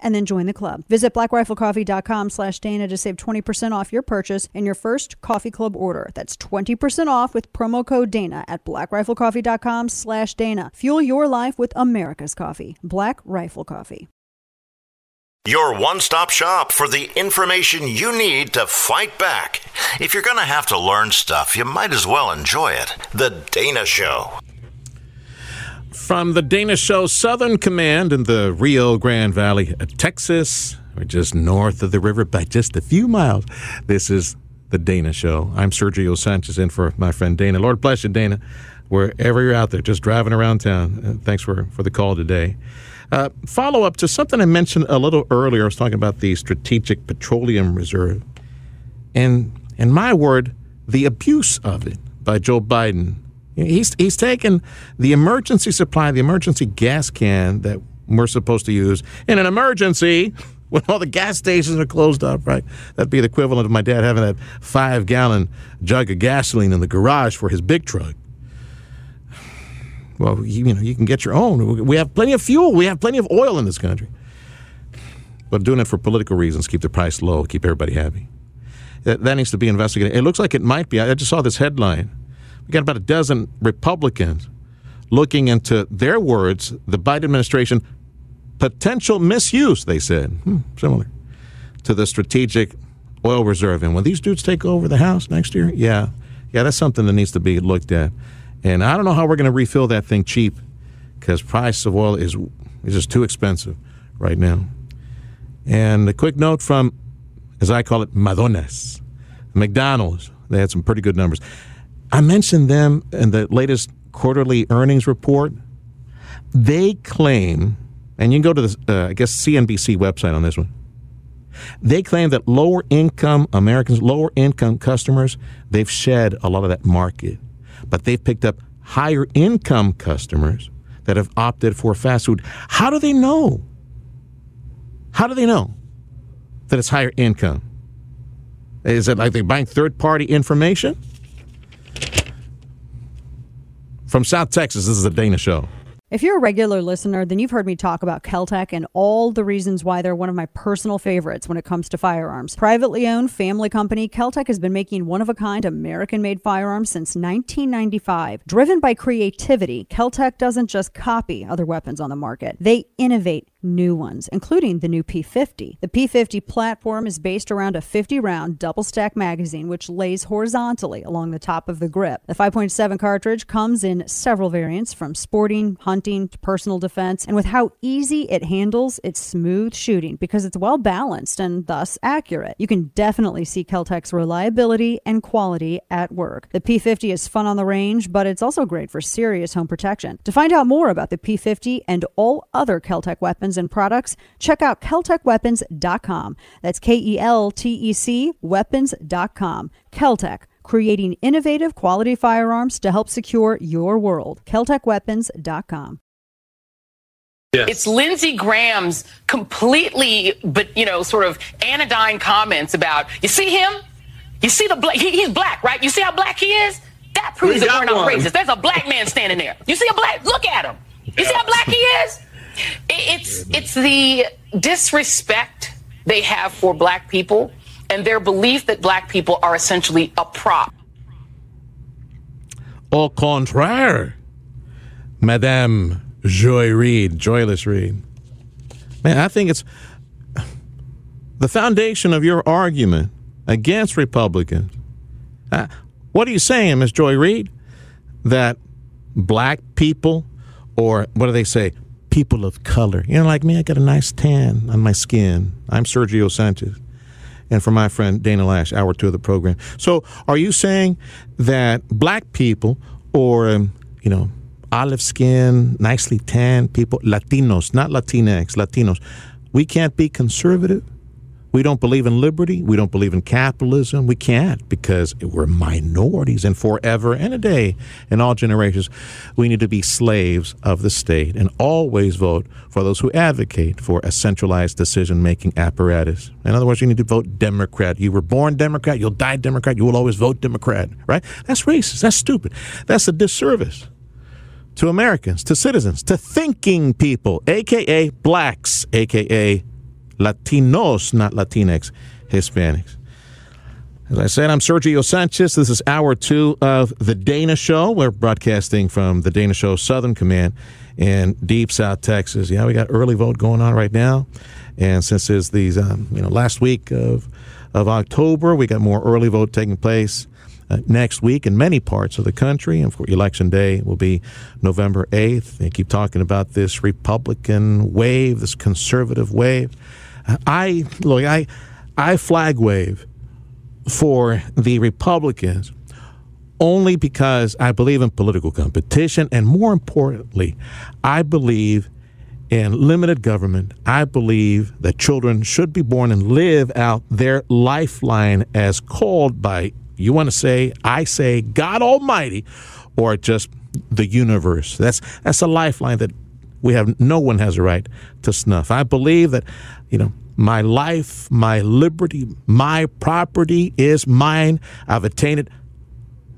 and then join the club. Visit blackriflecoffee.com slash Dana to save 20% off your purchase and your first coffee club order. That's 20% off with promo code Dana at blackriflecoffee.com slash Dana. Fuel your life with America's coffee. Black Rifle Coffee. Your one stop shop for the information you need to fight back. If you're going to have to learn stuff, you might as well enjoy it. The Dana Show. From the Dana Show Southern Command in the Rio Grande Valley, Texas, we're just north of the river by just a few miles. This is the Dana Show. I'm Sergio Sanchez in for my friend Dana. Lord bless you, Dana, wherever you're out there, just driving around town. Uh, thanks for, for the call today. Uh, follow up to something I mentioned a little earlier. I was talking about the Strategic Petroleum Reserve. And, in my word, the abuse of it by Joe Biden He's he's taken the emergency supply, the emergency gas can that we're supposed to use in an emergency [LAUGHS] when all the gas stations are closed up, right? That'd be the equivalent of my dad having that five gallon jug of gasoline in the garage for his big truck. Well, you, you know, you can get your own. We have plenty of fuel. We have plenty of oil in this country. But doing it for political reasons, keep the price low, keep everybody happy. That, that needs to be investigated. It looks like it might be. I just saw this headline we got about a dozen Republicans looking into their words, the Biden administration potential misuse, they said, hmm, similar to the strategic oil reserve. And when these dudes take over the House next year, yeah, yeah, that's something that needs to be looked at. And I don't know how we're going to refill that thing cheap because price of oil is is just too expensive right now. And a quick note from, as I call it, Madonnas, McDonald's. They had some pretty good numbers. I mentioned them in the latest quarterly earnings report. They claim, and you can go to the, uh, I guess, CNBC website on this one. They claim that lower income Americans, lower income customers, they've shed a lot of that market, but they've picked up higher income customers that have opted for fast food. How do they know? How do they know that it's higher income? Is it like they're buying third party information? From South Texas, this is the Dana Show. If you're a regular listener, then you've heard me talk about KelTec and all the reasons why they're one of my personal favorites when it comes to firearms. Privately owned family company, KelTec has been making one of a kind American made firearms since 1995. Driven by creativity, KelTec doesn't just copy other weapons on the market, they innovate new ones, including the new P50. The P50 platform is based around a 50 round double stack magazine, which lays horizontally along the top of the grip. The 5.7 cartridge comes in several variants from sporting, hunting to personal defense, and with how easy it handles, it's smooth shooting because it's well balanced and thus accurate. You can definitely see KelTec's reliability and quality at work. The P50 is fun on the range, but it's also great for serious home protection. To find out more about the P50 and all other KelTec weapons, weapons and products, check out KelTecWeapons.com. That's K E L T E C weapons.com. KelTec, creating innovative quality firearms to help secure your world. KelTecWeapons.com. Yes. It's Lindsey Graham's completely, but you know, sort of anodyne comments about, you see him? You see the black, he, he's black, right? You see how black he is? That proves we that we're not one. racist. There's a black man standing there. You see a black, look at him. You see how black he is? It's, it's the disrespect they have for black people and their belief that black people are essentially a prop. Au contraire, Madame Joy Reid, Joyless Reid. Man, I think it's the foundation of your argument against Republicans. Uh, what are you saying, Ms. Joy Reid? That black people, or what do they say? People of color. You know, like me, I got a nice tan on my skin. I'm Sergio Sanchez. And for my friend Dana Loesch, hour two of the program. So, are you saying that black people, or, um, you know, olive skin, nicely tanned people, Latinos, not Latinx, Latinos. We can't be conservative. We don't believe in liberty. We don't believe in capitalism. We can't because we're minorities and forever and a day in all generations. We need to be slaves of the state and always vote for those who advocate for a centralized decision making apparatus. In other words, you need to vote Democrat. You were born Democrat, you'll die Democrat, you will always vote Democrat, right? That's racist. That's stupid. That's a disservice to Americans, to citizens, to thinking people, aka blacks, aka Latinos, not Latinx, Hispanics. As I said, I'm Sergio Sanchez. This is hour two of The Dana Show. We're broadcasting from The Dana Show Southern Command in Deep South Texas. Yeah, we got early vote going on right now. And since it's these, um, you know, last week of, of October, we got more early vote taking place uh, next week in many parts of the country. And for election day will be November 8th. They keep talking about this Republican wave, this conservative wave. I look, I I flag wave for the Republicans only because I believe in political competition and more importantly, I believe in limited government. I believe that children should be born and live out their lifeline as called by you want to say, I say, God Almighty, or just the universe. That's that's a lifeline that we have. No one has a right to snuff. I believe that, you know, my life, my liberty, my property is mine. I've attained it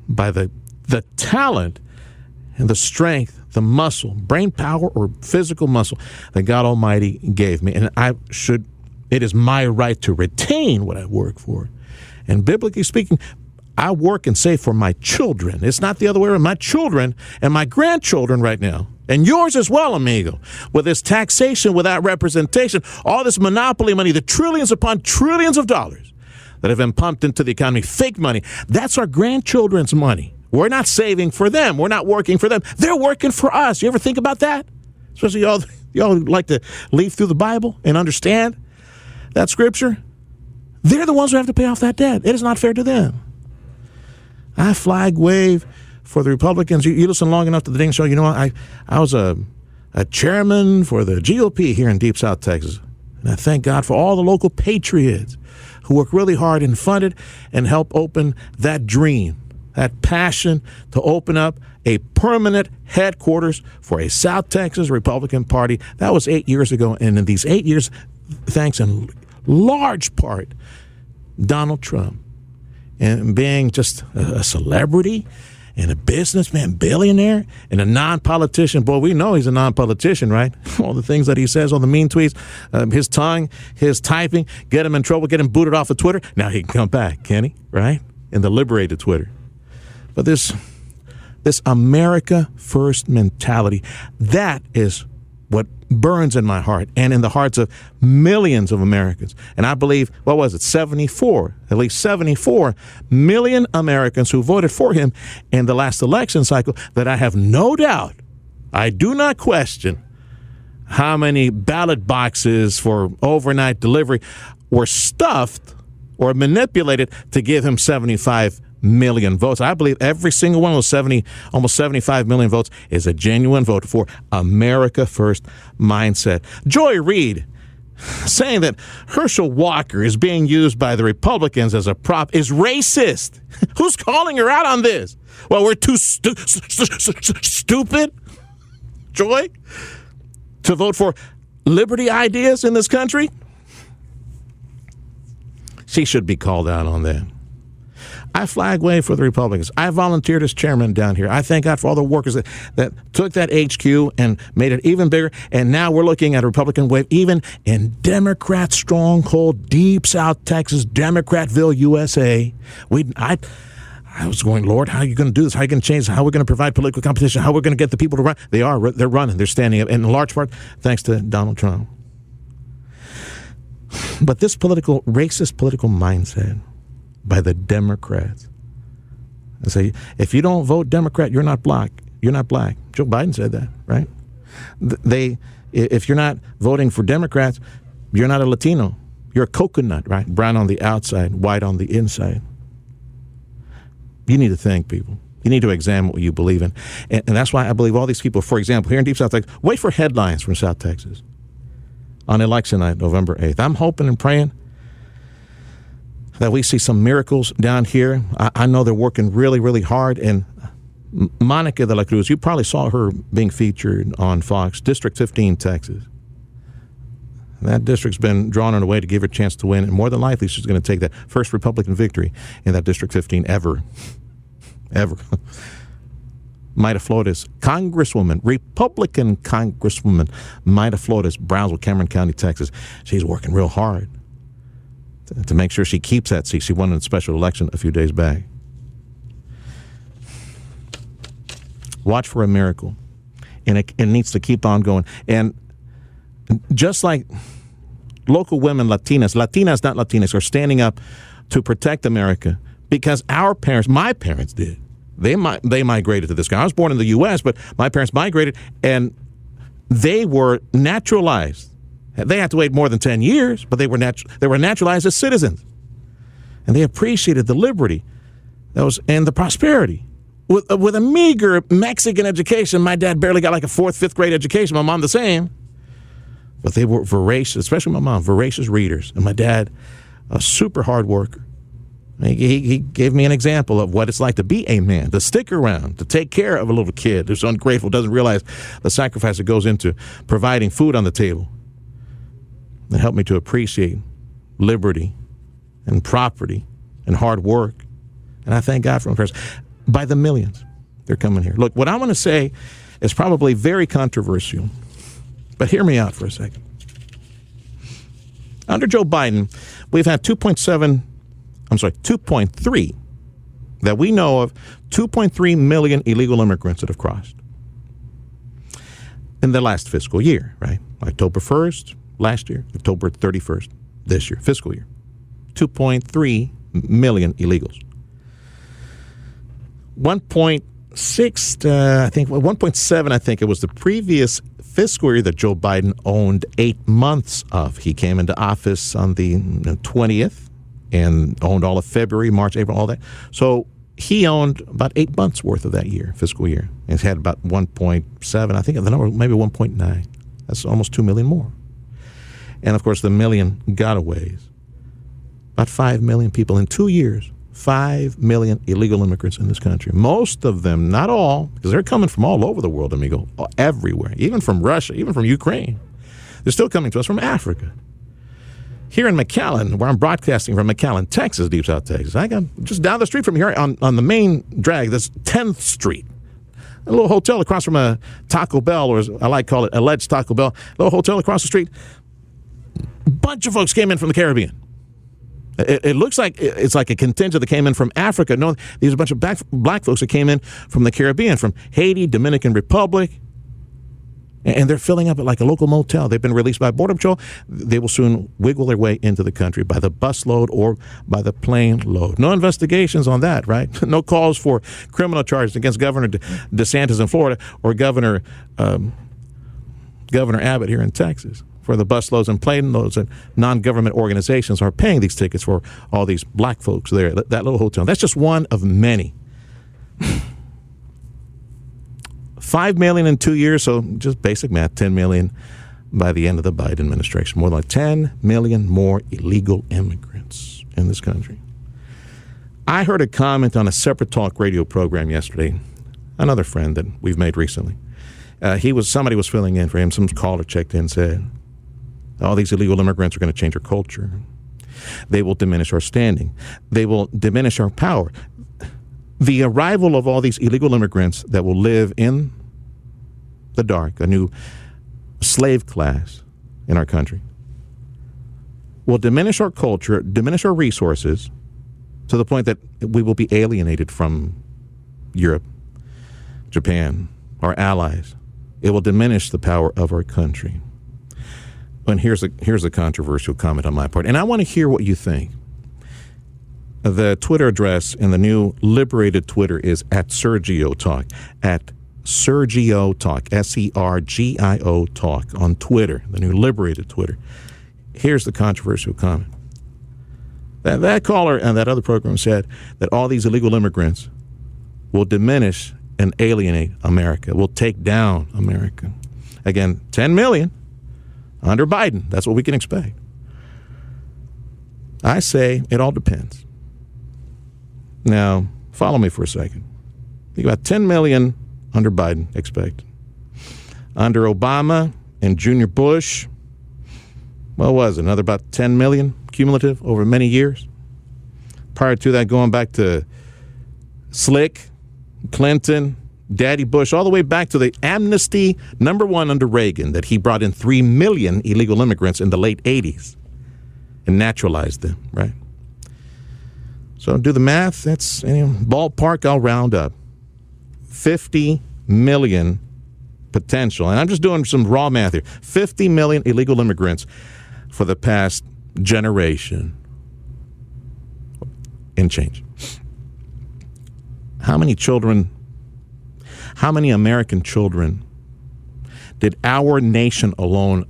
by the the talent and the strength, the muscle, brain power, or physical muscle that God Almighty gave me, and I should. It is my right to retain what I work for. And biblically speaking, I work and save for my children. It's not the other way around. My children and my grandchildren right now, and yours as well, amigo, with this taxation without representation, all this monopoly money, the trillions upon trillions of dollars that have been pumped into the economy, fake money, that's our grandchildren's money. We're not saving for them. We're not working for them. They're working for us. You ever think about that? Especially y'all, [LAUGHS] y'all like to leaf through the Bible and understand that scripture. They're the ones who have to pay off that debt. It is not fair to them. I flag wave for the Republicans. You, you listen long enough to the Dana Show, you know, I, I was a, a chairman for the GOP here in Deep South Texas. And I thank God for all the local patriots who work really hard and funded and help open that dream, that passion to open up a permanent headquarters for a South Texas Republican Party. That was eight years ago. And in these eight years, thanks in large part, Donald Trump and being just a celebrity and a businessman, billionaire, and a non-politician. Boy, we know he's a non-politician, right? [LAUGHS] All the things that he says all the mean tweets, um, his tongue, his typing, get him in trouble, get him booted off of Twitter. Now he can come back, can he? Right? In the liberated Twitter. But this this America first mentality, that is what burns in my heart and in the hearts of millions of Americans. And I believe, what was it, 74, at least 74 million Americans who voted for him in the last election cycle that I have no doubt, I do not question how many ballot boxes for overnight delivery were stuffed or manipulated to give him 75 million votes. I believe every single one of those 70, almost 75 million votes is a genuine vote for America First mindset. Joy Reid saying that Herschel Walker is being used by the Republicans as a prop is racist. [LAUGHS] Who's calling her out on this? Well, we're too stu- stu- stu- stupid. Joy? to vote for liberty ideas in this country? She should be called out on that. I flag wave for the Republicans. I volunteered as chairman down here. I thank God for all the workers that, that took that HQ and made it even bigger. And now we're looking at a Republican wave even in Democrat stronghold, deep South Texas, Democratville, USA. We, I, I was going, Lord, how are you going to do this? How are you going to change this? How are we going to provide political competition? How are we going to get the people to run? They are. They're running. They're standing up. And in large part, thanks to Donald Trump. [SIGHS] But this political, racist political mindset by the Democrats. I say, if you don't vote Democrat, you're not black. You're not black. Joe Biden said that, right? They, if you're not voting for Democrats, you're not a Latino. You're a coconut, right? Brown on the outside, white on the inside. You need to think, people. You need to examine what you believe in. And, and that's why I believe all these people, for example, here in Deep South Texas, wait for headlines from South Texas on election night, November 8th. I'm hoping and praying that we see some miracles down here. I, I know they're working really, really hard. And Monica de la Cruz, you probably saw her being featured on Fox, District 15, Texas. That district's been drawn in a way to give her a chance to win, and more than likely, she's going to take that first Republican victory in that District 15 ever. [LAUGHS] ever. [LAUGHS] Mayra Flores, Congresswoman, Republican Congresswoman Mayra Flores, Brownsville, Cameron County, Texas. She's working real hard to make sure she keeps that seat. She won in a special election a few days back. Watch for a miracle. And it, it needs to keep on going. And just like local women, Latinas, Latinas, not Latinas, are standing up to protect America because our parents, my parents did. They, they migrated to this country. I was born in the U.S., but my parents migrated and they were naturalized they had to wait more than 10 years, but they were, natu- they were naturalized as citizens. And they appreciated the liberty that was, and the prosperity. With, uh, with a meager Mexican education, my dad barely got like a fourth, fifth grade education. My mom, the same. But they were voracious, especially my mom, voracious readers. And my dad, a super hard worker. He, he, he, gave me an example of what it's like to be a man, to stick around, to take care of a little kid who's ungrateful, doesn't realize the sacrifice that goes into providing food on the table that helped me to appreciate liberty and property and hard work. And I thank God for my them. By the millions, they're coming here. Look, what I'm going to say is probably very controversial, but hear me out for a second. Under Joe Biden, we've had 2.7, I'm sorry, 2.3 that we know of, 2.3 million illegal immigrants that have crossed in the last fiscal year, right? October 1st, last year, October 31st, this year, fiscal year. 2.3 million illegals. 1.6, uh, I think, 1.7, I think it was the previous fiscal year that Joe Biden owned eight months of. He came into office on the 20th and owned all of February, March, April, all that. So he owned about eight months worth of that year, fiscal year, and had about 1.7, I think the number maybe 1.9. That's almost 2 million more and of course the million gotaways. About 5 million people in two years. 5 million illegal immigrants in this country. Most of them, not all, because they're coming from all over the world, amigo, everywhere, even from Russia, even from Ukraine. They're still coming to us from Africa. Here in McAllen, where I'm broadcasting from McAllen, Texas, Deep South Texas, I got just down the street from here on, on the main drag, this 10th Street a little hotel across from a Taco Bell, or as I like to call it, alleged Taco Bell, a little hotel across the street bunch of folks came in from the Caribbean. It, it, looks like it's like a contingent that came in from Africa. No, these are a bunch of black, black folks that came in from the Caribbean, from Haiti, Dominican Republic, and they're filling up at like a local motel. They've been released by Border Patrol. They will soon wiggle their way into the country by the busload or by the plane load. No investigations on that, right? [LAUGHS] No calls for criminal charges against Governor DeSantis in Florida or Governor um, Governor Abbott here in Texas for the busloads and plane loads and non-government organizations are paying these tickets for all these black folks there that, that little hotel. That's just one of many. [SIGHS] Five million in two years, so just basic math, ten million by the end of the Biden administration. More like 10 million more illegal immigrants in this country. I heard a comment on a separate talk radio program yesterday, another friend that we've made recently. uh, he was somebody was filling in for him. Some caller checked in and said, "All these illegal immigrants are going to change our culture. They will diminish our standing. They will diminish our power." The arrival of all these illegal immigrants that will live in the dark, a new slave class in our country, will diminish our culture, diminish our resources to the point that we will be alienated from Europe, Japan, our allies. It will diminish the power of our country. And here's a here's a controversial comment on my part, and I want to hear what you think. The Twitter address in the new liberated Twitter is at Sergio Talk at Sergio Talk S E R G I O Talk on Twitter, the new liberated Twitter. Here's the controversial comment. That, that caller and that other program said that all these illegal immigrants will diminish and alienate America, will take down America. Again, 10 million under Biden. That's what we can expect. I say it all depends. Now, follow me for a second. Think about 10 million under Biden expected. Under Obama and Junior Bush, what was it? Another about 10 million cumulative over many years. Prior to that, going back to Slick, Clinton, Daddy Bush, all the way back to the amnesty number one under Reagan, that he brought in 3 million illegal immigrants in the late 80s and naturalized them, right? So do the math. That's you know, ballpark, I'll round up. 50 million potential. And I'm just doing some raw math here 50 million illegal immigrants for the past generation and change. How many children, how many American children did our nation alone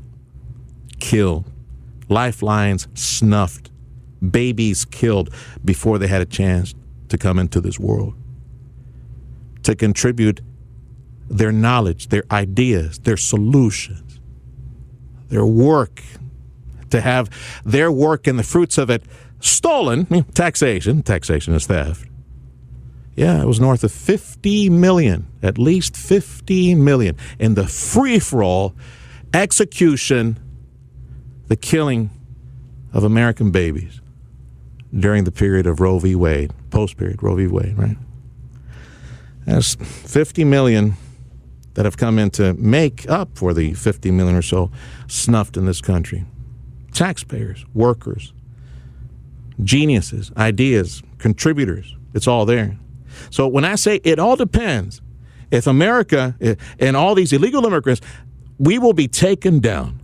kill? Lifelines snuffed, babies killed before they had a chance to come into this world, to contribute their knowledge, their ideas, their solutions, their work, to have their work and the fruits of it stolen. Taxation, taxation is theft. Yeah, it was north of 50 million, at least 50 million in the free for all execution, the killing of American babies during the period of Roe v. Wade, post period, Roe v. Wade, right? That's 50 million that have come in to make up for the 50 million or so snuffed in this country taxpayers, workers, geniuses, ideas, contributors. It's all there. So when I say it all depends, if America eh, and all these illegal immigrants, we will be taken down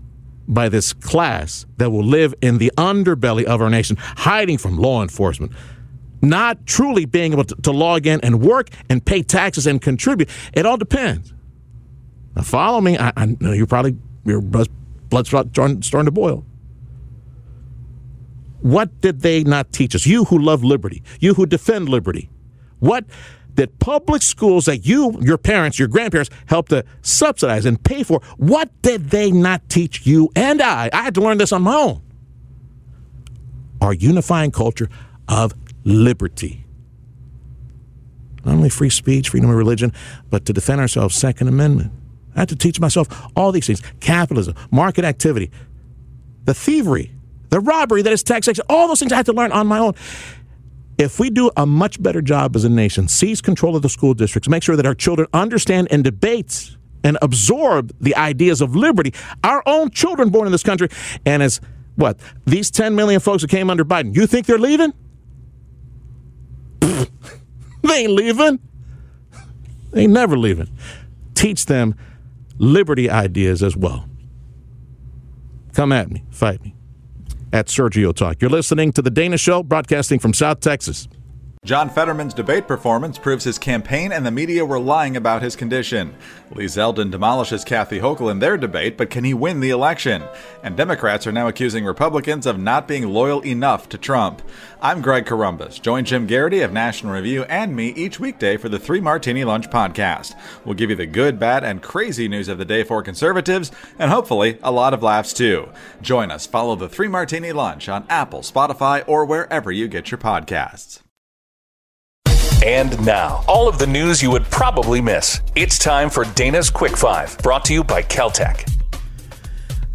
by this class that will live in the underbelly of our nation, hiding from law enforcement, not truly being able to, to log in and work and pay taxes and contribute. It all depends. Now, follow me. I, I know you're probably your blood's starting to boil. What did they not teach us? You who love liberty, you who defend liberty. What did public schools that you, your parents, your grandparents helped to subsidize and pay for, what did they not teach you and I? I had to learn this on my own. Our unifying culture of liberty. Not only free speech, freedom of religion, but to defend ourselves, Second Amendment. I had to teach myself all these things capitalism, market activity, the thievery the robbery that is taxation, all those things I had to learn on my own. If we do a much better job as a nation, seize control of the school districts, make sure that our children understand and debate and absorb the ideas of liberty, our own children born in this country, and as what these 10 million folks that came under Biden, you think they're leaving? [LAUGHS] they ain't leaving. They ain't never leaving. Teach them liberty ideas as well. Come at me, fight me at Sergio Talk. You're listening to The Dana Show, broadcasting from South Texas. John Fetterman's debate performance proves his campaign and the media were lying about his condition. Lee Zeldin demolishes Kathy Hochul in their debate, but can he win the election? And Democrats are now accusing Republicans of not being loyal enough to Trump. I'm Greg Corombos. Join Jim Geraghty of National Review and me each weekday for the Three Martini Lunch podcast. We'll give you the good, bad, and crazy news of the day for conservatives, and hopefully a lot of laughs too. Join us. Follow the Three Martini Lunch on Apple, Spotify, or wherever you get your podcasts. And now, all of the news you would probably miss. It's time for Dana's Quick Five, brought to you by KelTec.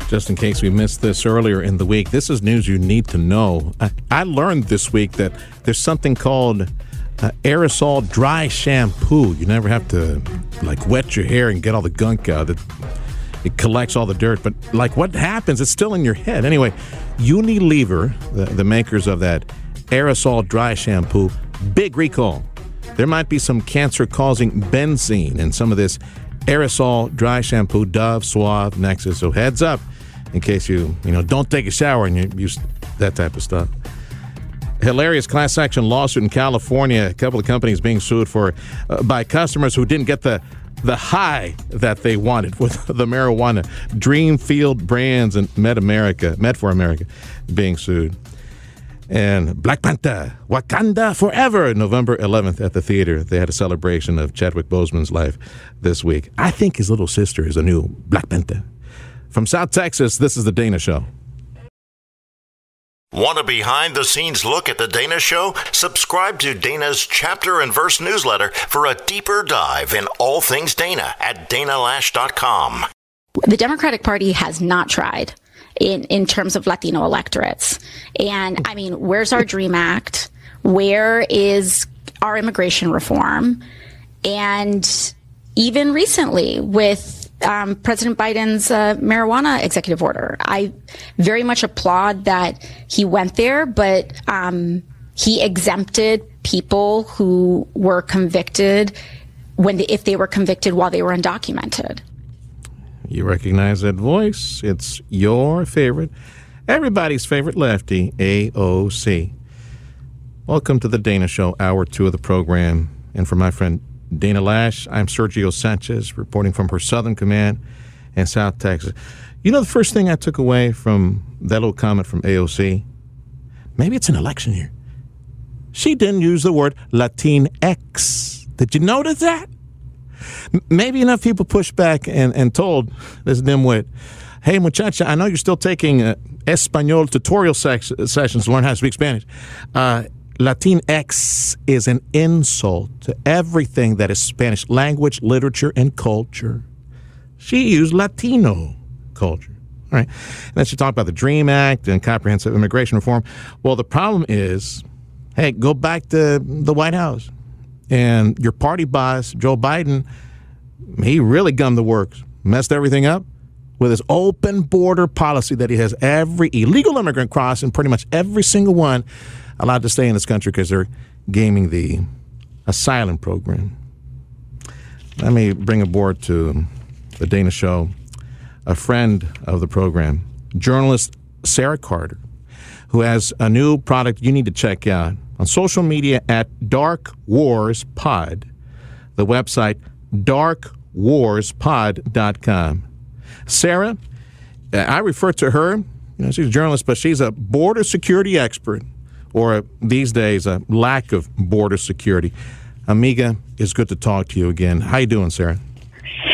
Just in case we missed this earlier in the week, this is news you need to know. I, I learned this week that there's something called uh, aerosol dry shampoo. You never have to like wet your hair and get all the gunk out. It, it collects all the dirt, but like what happens? It's still in your head. Anyway, Unilever, the, the makers of that aerosol dry shampoo, big recall. There might be some cancer causing benzene in some of this aerosol dry shampoo, Dove, Suave, Nexxus. So heads up in case you, you know, don't take a shower and you use that type of stuff. Hilarious class action lawsuit in California. A couple of companies being sued for uh, by customers who didn't get the the high that they wanted with [LAUGHS] the marijuana. Dreamfield Brands and Med America, Med for America, being sued. And Black Panther, Wakanda Forever, November 11th at the theater. They had a celebration of Chadwick Boseman's life this week. I think his little sister is a new Black Panther. From South Texas, this is The Dana Show. Want a behind the scenes look at The Dana Show? Subscribe to Dana's chapter and verse newsletter for a deeper dive in all things Dana at danaloesch.com. The Democratic Party has not tried in, in terms of Latino electorates. And I mean, where's our DREAM Act? Where is our immigration reform? And even recently with um, President Biden's uh, marijuana executive order. I very much applaud that he went there, but um, he exempted people who were convicted when if they were convicted while they were undocumented. You recognize that voice? It's your favorite, everybody's favorite lefty, AOC. Welcome to the Dana Show, hour two of the program. And for my friend Dana Loesch. I'm Sergio Sanchez, reporting from her Southern Command in South Texas. You know, the first thing I took away from that little comment from AOC, maybe it's an election year. She didn't use the word Latinx. Did you notice that? Maybe enough people pushed back and, and told this dimwit, hey, muchacha, I know you're still taking uh, Espanol tutorial sex- sessions to learn how to speak Spanish. Uh, Latinx is an insult to everything that is Spanish language, literature, and culture. She used Latino culture. All right. And then she talked about the DREAM Act and comprehensive immigration reform. Well, the problem is hey, go back to the White House. And your party boss, Joe Biden, he really gummed the works, messed everything up with his open border policy that he has every illegal immigrant crossing, pretty much every single one allowed to stay in this country because they're gaming the asylum program. Let me bring aboard to the Dana Show a friend of the program, journalist Sara Carter, who has a new product you need to check out on social media at Border Wars Pod, the website borderwarspod.com. Sara, uh, I refer to her, you know, she's a journalist, but she's a border security expert or these days a lack of border security. Amiga, it's good to talk to you again. How you doing, Sara?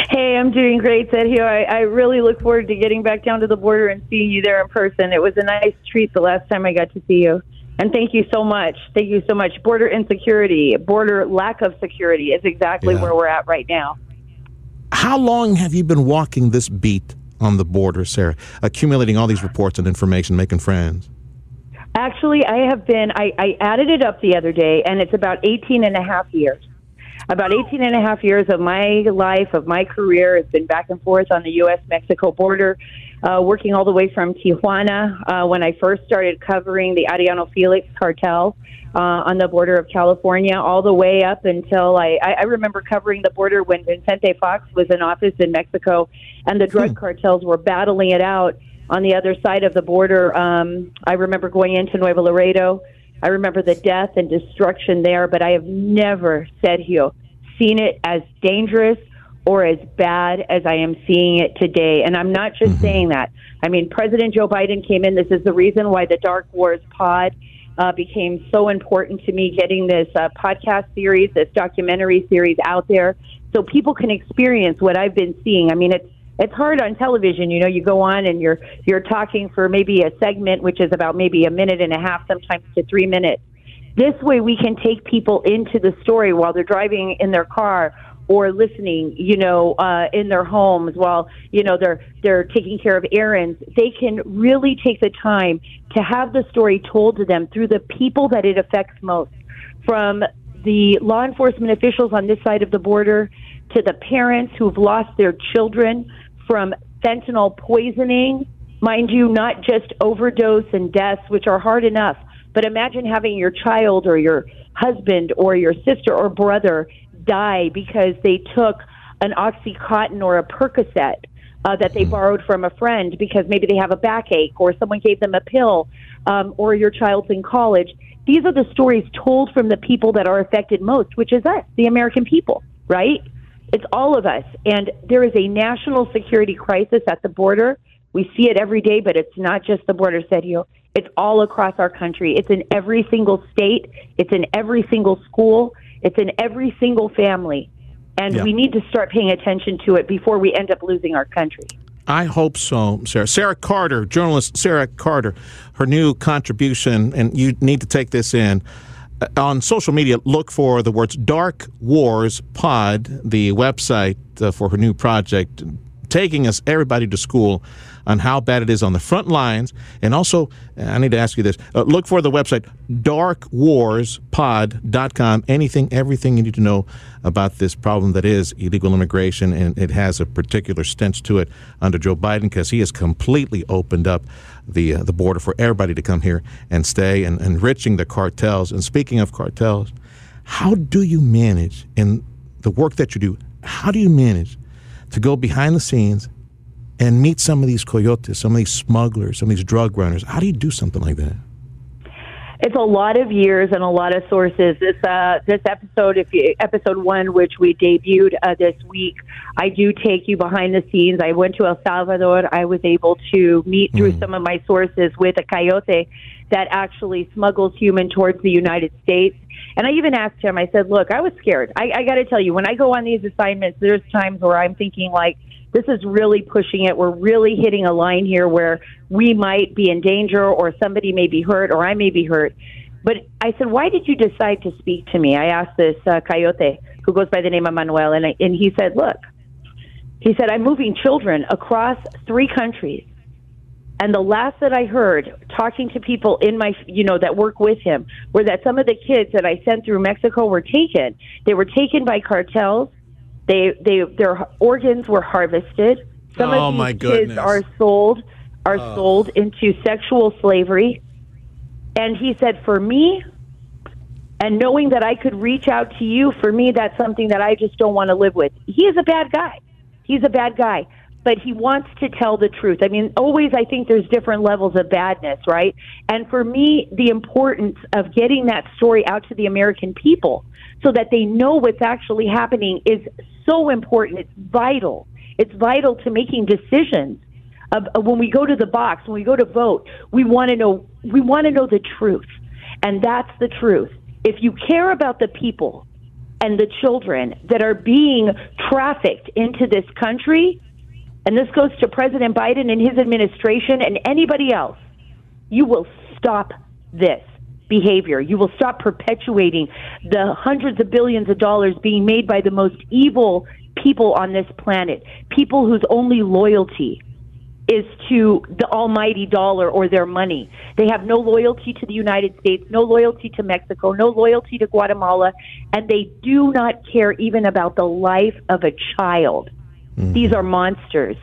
Hey, I'm doing great, Sergio. I, I really look forward to getting back down to the border and seeing you there in person. It was a nice treat the last time I got to see you. And thank you so much. Thank you so much. Border insecurity, border lack of security is exactly yeah. where we're at right now. How long have you been walking this beat on the border, Sara, accumulating all these reports and information, making friends? Actually, I have been, I, I added it up the other day, and it's about 18 and a half years. About 18 and a half years of my life, of my career, has been back and forth on the U.S. Mexico border, uh, working all the way from Tijuana uh, when I first started covering the Arellano Felix cartel uh, on the border of California, all the way up until I, I, I remember covering the border when Vicente Fox was in office in Mexico and the drug hmm. cartels were battling it out on the other side of the border. Um, I remember going into Nuevo Laredo. I remember the death and destruction there, but I have never, said here, seen it as dangerous or as bad as I am seeing it today. And I'm not just mm-hmm. saying that. I mean, President Joe Biden came in. This is the reason why the Border Wars pod uh, became so important to me, getting this uh, podcast series, this documentary series out there, so people can experience what I've been seeing. I mean, it's it's hard on television. You know, you go on and you're you're talking for maybe a segment, which is about maybe a minute and a half, sometimes to three minutes. This way, we can take people into the story while they're driving in their car or listening, you know, uh, in their homes while you know they're they're taking care of errands. They can really take the time to have the story told to them through the people that it affects most, from the law enforcement officials on this side of the border to the parents who've lost their children from fentanyl poisoning. Mind you, not just overdose and deaths, which are hard enough, but imagine having your child or your husband or your sister or brother die because they took an Oxycontin or a Percocet uh, that they hmm. borrowed from a friend because maybe they have a backache or someone gave them a pill um, or your child's in college. These are the stories told from the people that are affected most, which is us, the American people, right? It's all of us. And there is a national security crisis at the border. We see it every day, but it's not just the border, Sergio. It's all across our country. It's in every single state. It's in every single school. It's in every single family. And yeah. we need to start paying attention to it before we end up losing our country. I hope so, Sara. Sara Carter, journalist Sara Carter, her new contribution, and you need to take this in. On social media, look for the words Border Wars Pod, the website uh, for her new project, taking us, everybody, to school on how bad it is on the front lines. And also, I need to ask you this uh, look for the website borderwarspod.com. Anything, everything you need to know about this problem that is illegal immigration. And it has a particular stench to it under Joe Biden because he has completely opened up the, uh, the border for everybody to come here and stay and enriching the cartels. And speaking of cartels, how do you manage in the work that you do? How do you manage to go behind the scenes and meet some of these coyotes, some of these smugglers, some of these drug runners. How do you do something like that? It's a lot of years and a lot of sources. This uh, this episode, if you, episode one, which we debuted uh, this week, I do take you behind the scenes. I went to El Salvador. I was able to meet through mm. some of my sources with a coyote that actually smuggles human towards the United States. And I even asked him. I said, "Look, I was scared. I, I got to tell you, when I go on these assignments, there's times where I'm thinking like." This is really pushing it. We're really hitting a line here where we might be in danger or somebody may be hurt or I may be hurt. But I said, why did you decide to speak to me? I asked this uh, coyote who goes by the name of Manuel, and, I, and he said, look, he said, I'm moving children across three countries. And the last that I heard talking to people in my, you know, that work with him were that some of the kids that I sent through Mexico were taken. They were taken by cartels they they their organs were harvested. Some oh, of these my kids goodness. are sold are oh. sold into sexual slavery. And he said, for me, and knowing that I could reach out to you, for me, that's something that I just don't want to live with. He is a bad guy. He's a bad guy, but he wants to tell the truth. I mean, always I think there's different levels of badness, right? And for me, the importance of getting that story out to the American people so that they know what's actually happening is so important. It's vital. It's vital to making decisions. Of, when we go to the box, when we go to vote, we want to know we want to know the truth, and that's the truth. If you care about the people and the children that are being trafficked into this country, and this goes to President Biden and his administration and anybody else, you will stop this behavior. You will stop perpetuating the hundreds of billions of dollars being made by the most evil people on this planet, people whose only loyalty is to the almighty dollar or their money. They have no loyalty to the United States, no loyalty to Mexico, no loyalty to Guatemala, and they do not care even about the life of a child. Mm-hmm. These are monsters.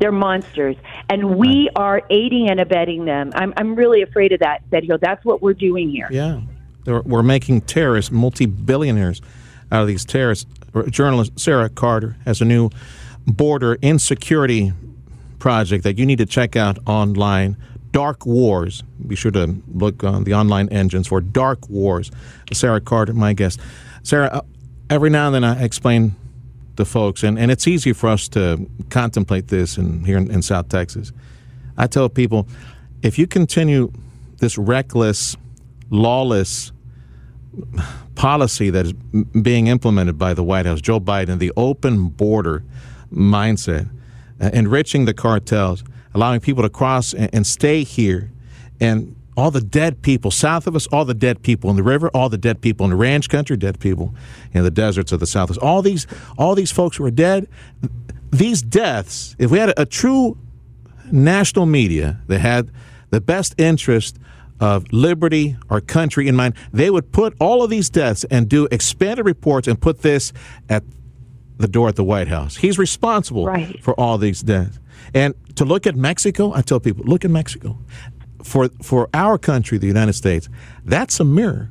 They're monsters, and we are aiding and abetting them. I'm I'm really afraid of that, Sergio. That's what we're doing here. Yeah, we're making terrorists, multi-billionaires, out of these terrorists. Journalist Sara Carter has a new border insecurity project that you need to check out online. Border Wars. Be sure to look on the online engines for Border Wars. Sara Carter, my guest. Sara, uh, every now and then I explain the folks, and, and it's easy for us to contemplate this in, here in, in South Texas. I tell people if you continue this reckless, lawless policy that is being implemented by the White House, Joe Biden, the open border mindset, uh, enriching the cartels, allowing people to cross and, and stay here, and all the dead people south of us, all the dead people in the river, all the dead people in the ranch country, dead people in the deserts of the south. All these, all these folks who are dead. These deaths, if we had a, a true national media that had the best interest of liberty or country in mind, they would put all of these deaths and do expanded reports and put this at the door at the White House. He's responsible right. for all these deaths. And to look at Mexico, I tell people, look at Mexico. For for our country, the United States, that's a mirror.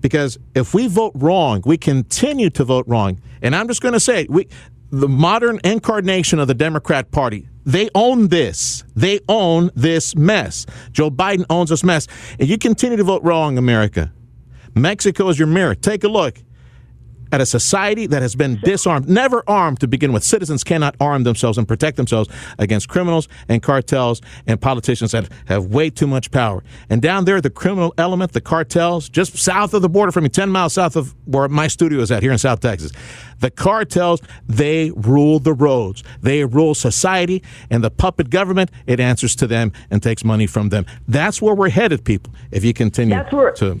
Because if we vote wrong, we continue to vote wrong. And I'm just going to say, we the modern incarnation of the Democrat Party, they own this. They own this mess. Joe Biden owns this mess. And you continue to vote wrong, America. Mexico is your mirror. Take a look at a society that has been disarmed, never armed to begin with. Citizens cannot arm themselves and protect themselves against criminals and cartels and politicians that have way too much power. And down there, the criminal element, the cartels, just south of the border from me, 10 miles south of where my studio is at here in South Texas, the cartels, they rule the roads. They rule society, and the puppet government, it answers to them and takes money from them. That's where we're headed, people, if you continue where- to.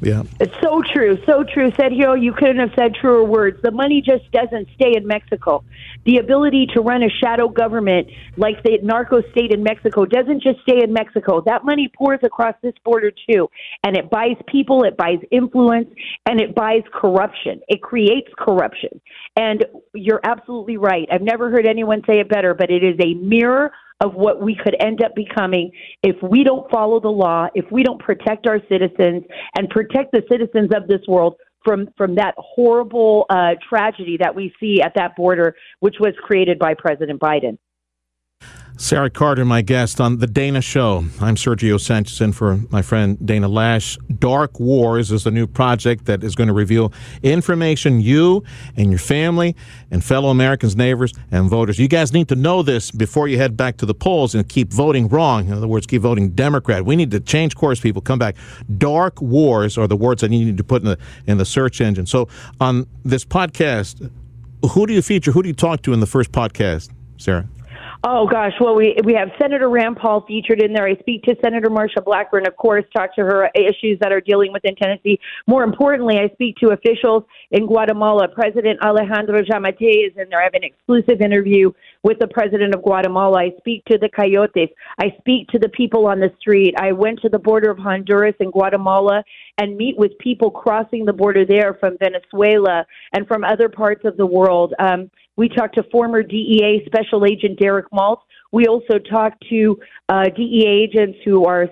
Yeah. It's so true, so true. Sergio, you couldn't have said truer words. The money just doesn't stay in Mexico. The ability to run a shadow government like the narco state in Mexico doesn't just stay in Mexico. That money pours across this border too, and it buys people, it buys influence, and it buys corruption. It creates corruption. And you're absolutely right. I've never heard anyone say it better, but it is a mirror of what we could end up becoming if we don't follow the law, if we don't protect our citizens and protect the citizens of this world from from that horrible uh, tragedy that we see at that border, which was created by President Biden. Sara Carter, my guest on The Dana Show. I'm Sergio Sanchez in for my friend Dana Loesch. Border Wars is a new project that is going to reveal information you and your family and fellow Americans, neighbors, and voters. You guys need to know this before you head back to the polls and keep voting wrong. In other words, keep voting Democrat. We need to change course, people. Come back. Border Wars are the words that you need to put in the, in the search engine. So on this podcast, who do you feature? Who do you talk to in the first podcast, Sara? Oh gosh, well we we have Senator Rand Paul featured in there. I speak to Senator Marsha Blackburn, of course, talk to her issues that are dealing with in Tennessee. More importantly, I speak to officials in Guatemala. President Alejandro Giammattei is in there. I have an exclusive interview with the president of Guatemala. I speak to the coyotes. I speak to the people on the street. I went to the border of Honduras and Guatemala and meet with people crossing the border there from Venezuela and from other parts of the world. Um, we talked to former DEA Special Agent Derek Maltz. We also talked to uh, DEA agents who are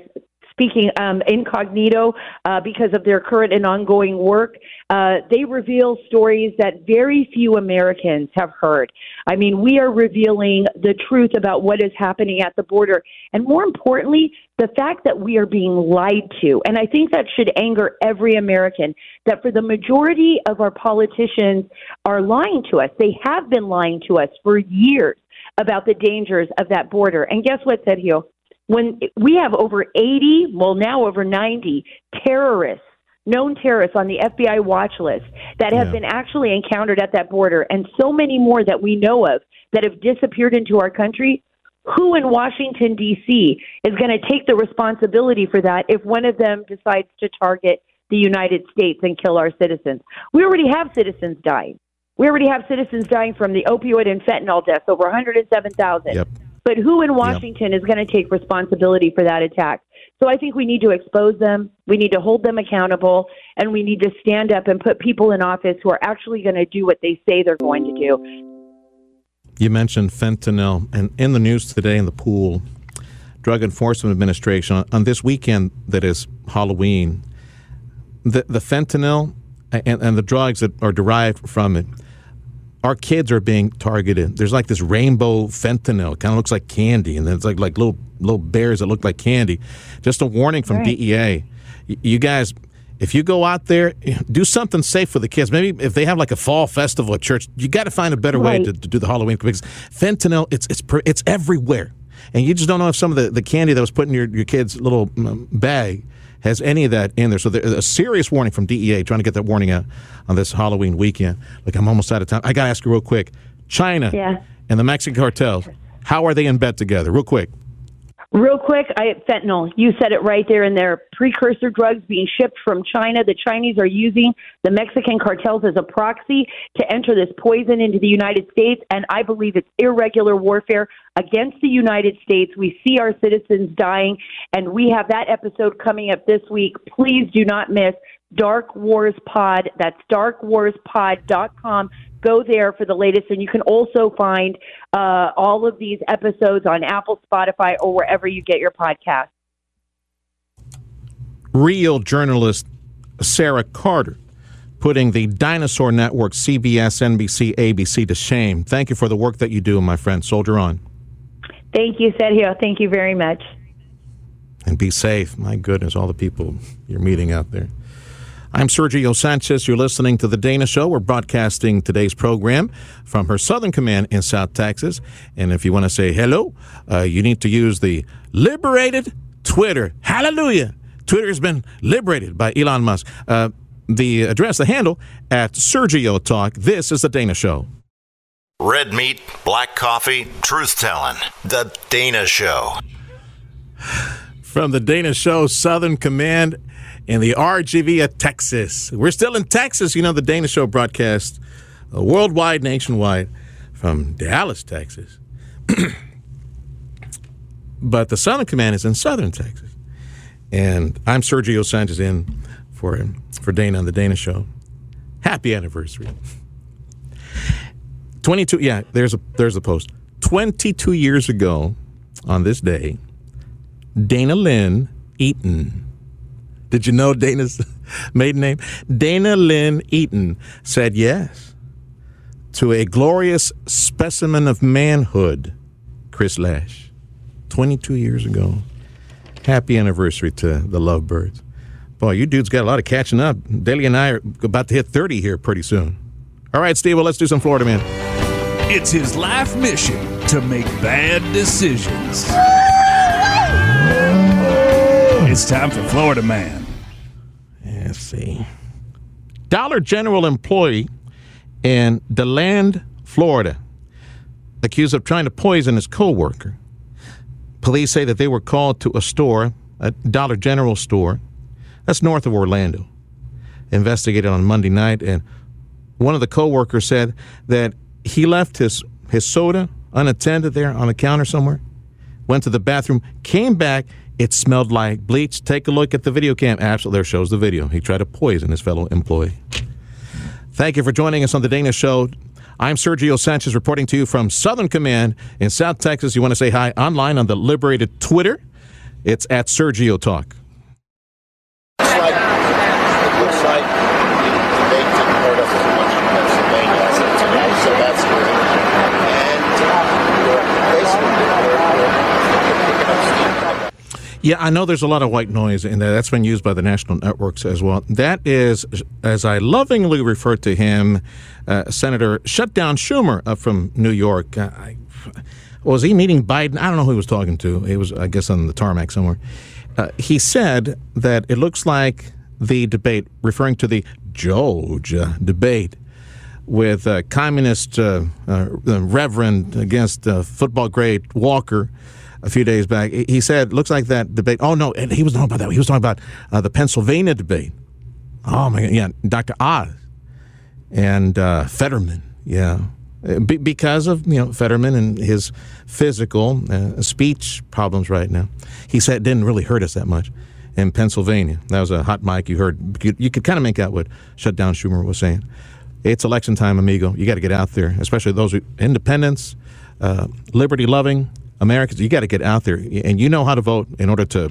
speaking um, incognito uh, because of their current and ongoing work. Uh, they reveal stories that very few Americans have heard. I mean, we are revealing the truth about what is happening at the border. And more importantly, the fact that we are being lied to. And I think that should anger every American that for the majority of our politicians are lying to us. They have been lying to us for years about the dangers of that border. And guess what, Sergio? When we have over 80, well, now over 90 terrorists known terrorists on the FBI watch list that have Yeah. been actually encountered at that border, and so many more that we know of that have disappeared into our country. Who in Washington, D.C., is going to take the responsibility for that if one of them decides to target the United States and kill our citizens? We already have citizens dying. We already have citizens dying from the opioid and fentanyl deaths, over 107,000. Yep. But who in Washington is going to take responsibility for that attack? So I think we need to expose them. We need to hold them accountable, and we need to stand up and put people in office who are actually going to do what they say they're going to do. You mentioned fentanyl, and in the news today in the pool, Drug Enforcement Administration on, this weekend that is Halloween, the the fentanyl and, and the drugs that are derived from it, our kids are being targeted. There's like this rainbow fentanyl, kind of looks like candy, and then it's like like little little bears that look like candy. Just a warning from Right. DEA, you guys. If you go out there, do something safe for the kids. Maybe if they have like a fall festival at church, you got to find a better way to, to do the Halloween because fentanyl it's it's it's everywhere, and you just don't know if some of the, the candy that was put in your your kid's little um, bag has any of that in there. So there's a serious warning from DEA trying to get that warning out on this Halloween weekend. Like I'm almost out of time. I got to ask you real quick. China Yeah. and the Mexican cartels, how are they in bed together? Real quick. Real quick, I fentanyl. You said it right there in there. Precursor drugs being shipped from China. The Chinese are using the Mexican cartels as a proxy to enter this poison into the United States, and I believe it's irregular warfare against the United States. We see our citizens dying, and we have that episode coming up this week. Please do not miss Border Wars Pod. That's borderwarspod.com. Go there for the latest, and you can also find uh, all of these episodes on Apple, Spotify, or wherever you get your podcast. Real journalist Sara Carter putting the dinosaur network CBS, NBC, ABC to shame. Thank you for the work that you do, my friend. Soldier on. Thank you, Sergio. Thank you very much. And be safe. My goodness, all the people you're meeting out there. I'm Sergio Sanchez. You're listening to The Dana Show. We're broadcasting today's program from her Southern Command in South Texas. And if you want to say hello, uh, you need to use the liberated Twitter. Hallelujah. Twitter has been liberated by Elon Musk. Uh, the address, the handle, at Sergio Talk. This is The Dana Show. Red meat, black coffee, truth telling. The Dana Show. From The Dana Show, Southern Command in the RGV of Texas. We're still in Texas. You know, the Dana Show broadcast uh, worldwide, nationwide from Dallas, Texas. [CLEARS THROAT] but the Southern Command is in Southern Texas. And I'm Sergio Sanchez in for, him, for Dana on the Dana Show. Happy anniversary. 22, yeah, there's a, there's a post. 22 years ago on this day, Dana Lynn Eaton did you know Dana's [LAUGHS] maiden name? Dana Lynn Eaton said yes to a glorious specimen of manhood, Chris Loesch, 22 years ago. Happy anniversary to the Lovebirds. Boy, you dudes got a lot of catching up. Daly and I are about to hit 30 here pretty soon. All right, Steve, well, let's do some Florida Man. It's his life mission to make bad decisions. It's time for Florida Man. Let's see. Dollar General employee in DeLand, Florida, accused of trying to poison his coworker. Police say that they were called to a store, a Dollar General store, that's north of Orlando. Investigated on Monday night, and one of the coworkers said that he left his his soda unattended there on the counter somewhere, went to the bathroom, came back, it smelled like bleach. Take a look at the video cam. Absolutely, there shows the video. He tried to poison his fellow employee. Thank you for joining us on the Dana Show. I'm Sergio Sanchez reporting to you from Southern Command in South Texas. You want to say hi online on the Liberated Twitter? It's at Sergio Talk. Looks like, it looks like the debate didn't hurt us as much in Pennsylvania as it tonight, so that's good. And uh, basically, we're, we're picking up steam. Yeah, I know there's a lot of white noise in there. That's been used by the national networks as well. That is, as I lovingly refer to him, uh, Senator Shutdown Schumer uh, from New York. Uh, I, was he meeting Biden? I don't know who he was talking to. He was, I guess, on the tarmac somewhere. Uh, he said that it looks like the debate, referring to the Georgia debate with uh, communist uh, Reverend against football great Walker a few days back. He said, looks like that debate. Oh, no, and he was talking about that. He was talking about uh, the Pennsylvania debate. Oh, my God. Yeah, Dr. Oz and uh, Fetterman. Yeah. Be- because of, you know, Fetterman and his physical uh, speech problems right now. He said it didn't really hurt us that much in Pennsylvania. That was a hot mic you heard. You, you could kind of make out what Shutdown Schumer was saying. It's election time, amigo. You got to get out there, especially those who, independents, uh, liberty loving, Americans, you got to get out there, and you know how to vote in order to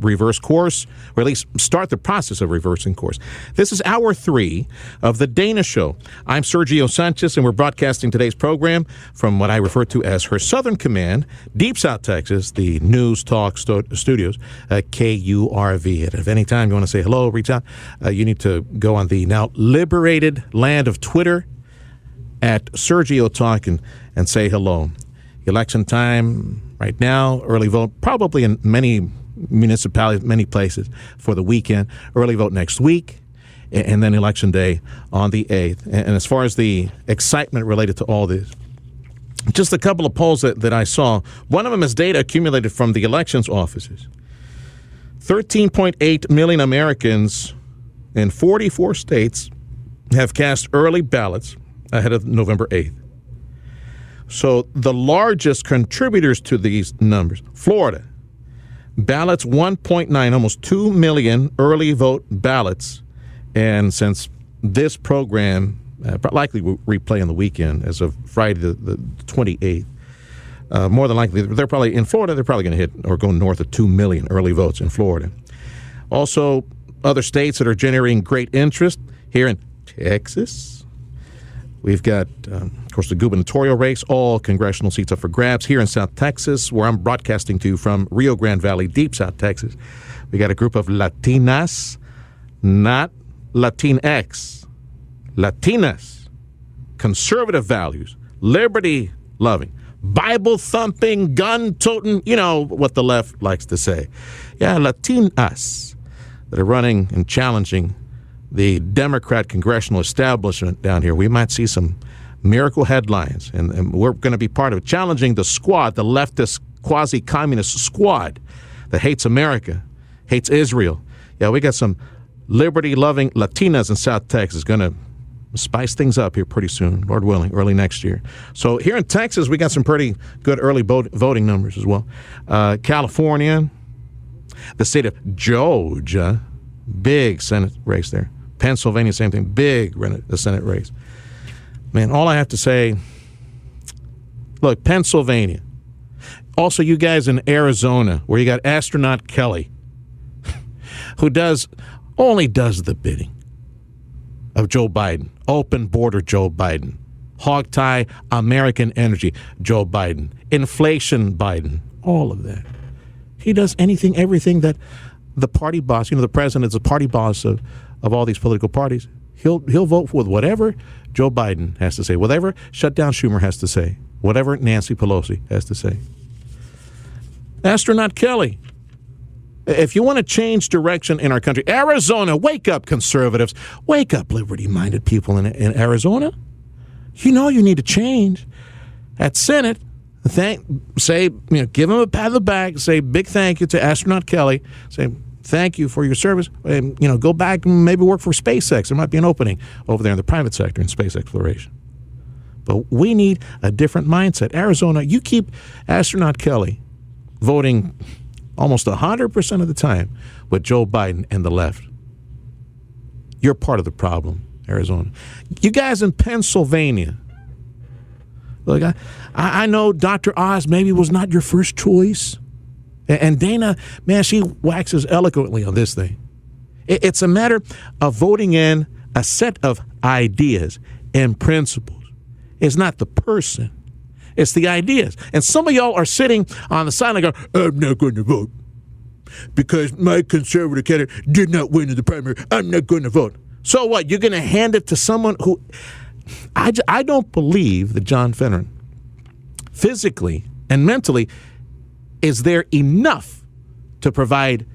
reverse course, or at least start the process of reversing course. This is hour three of The Dana Show. I'm Sergio Sanchez, and we're broadcasting today's program from what I refer to as her Southern Command, Deep South Texas, the News Talk Studios, uh, KURV. And if any time you want to say hello, reach out, uh, you need to go on the now liberated land of Twitter at Sergio Talk and, and say hello election time right now, early vote probably in many municipalities, many places for the weekend, early vote next week, and then election day on the 8th. And as far as the excitement related to all this, just a couple of polls that, that I saw. One of them is data accumulated from the elections offices. 13.8 million Americans in 44 states have cast early ballots ahead of November 8th. So the largest contributors to these numbers, Florida, ballots 1.9, almost 2 million early vote ballots. And since this program uh, likely will replay on the weekend as of Friday the, the 28th, uh, more than likely, they're probably in Florida, they're probably going to hit or go north of 2 million early votes in Florida. Also, other states that are generating great interest here in Texas. We've got, um, of course, the gubernatorial race, all congressional seats up for grabs here in South Texas, where I'm broadcasting to from Rio Grande Valley, deep South Texas. We got a group of Latinas, not Latinx, Latinas, conservative values, liberty loving, Bible thumping, gun toting, you know what the left likes to say. Yeah, Latinas that are running and challenging the Democrat congressional establishment down here. We might see some miracle headlines, and, and we're going to be part of challenging the squad, the leftist quasi communist squad that hates America, hates Israel. Yeah, we got some liberty loving Latinas in South Texas going to spice things up here pretty soon, Lord willing, early next year. So here in Texas, we got some pretty good early voting numbers as well. Uh, California, the state of Georgia, big Senate race there. Pennsylvania, same thing, big the Senate race. Man, all I have to say, look, Pennsylvania. Also, you guys in Arizona, where you got astronaut Kelly, [LAUGHS] who does only does the bidding of Joe Biden. Open border Joe Biden. Hog tie American energy Joe Biden. Inflation Biden. All of that. He does anything, everything that the party boss, you know, the president is the party boss of, of all these political parties. He'll he'll vote with whatever Joe Biden has to say, whatever shut down Schumer has to say, whatever Nancy Pelosi has to say. Astronaut Kelly, if you want to change direction in our country, Arizona, wake up, conservatives. Wake up, liberty minded people in, in Arizona. You know you need to change. At Senate, thank, say, you know, give him a pat on the back, say big thank you to Astronaut Kelly, say thank you for your service, and, you know, go back and maybe work for SpaceX. There might be an opening over there in the private sector in space exploration. But we need a different mindset. Arizona, you keep Astronaut Kelly voting almost 100% of the time with Joe Biden and the left. You're part of the problem, Arizona. You guys in Pennsylvania, look, I, I know Dr. Oz maybe was not your first choice. And Dana, man, she waxes eloquently on this thing. It's a matter of voting in a set of ideas and principles. It's not the person. It's the ideas. And some of y'all are sitting on the side and go, I'm not going to vote because my conservative candidate did not win in the primary. I'm not going to vote. So what? You're going to hand it to someone who. I, I don't believe that John Fetterman, physically and mentally, is there enough to provide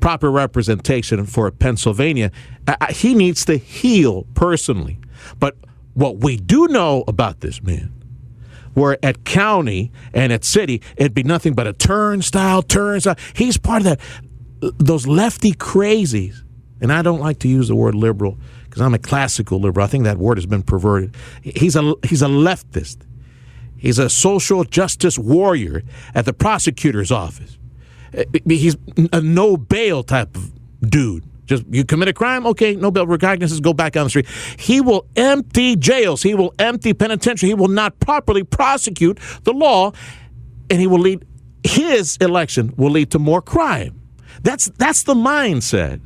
proper representation for Pennsylvania. He needs to heal personally. But what we do know about this man where at county and at city it'd be nothing but a turnstile, turnstile. He's part of that those lefty crazies. And I don't like to use the word liberal because I'm a classical liberal. I think that word has been perverted. He's a he's a leftist. He's a social justice warrior at the prosecutor's office. Eh, he's a no bail type of dude. Just you commit a crime, okay, no bail recognizes, go back on the street. He will empty jails. He will empty penitentiary. He will not properly prosecute the law, and he will lead his election will lead to more crime. That's that's the mindset.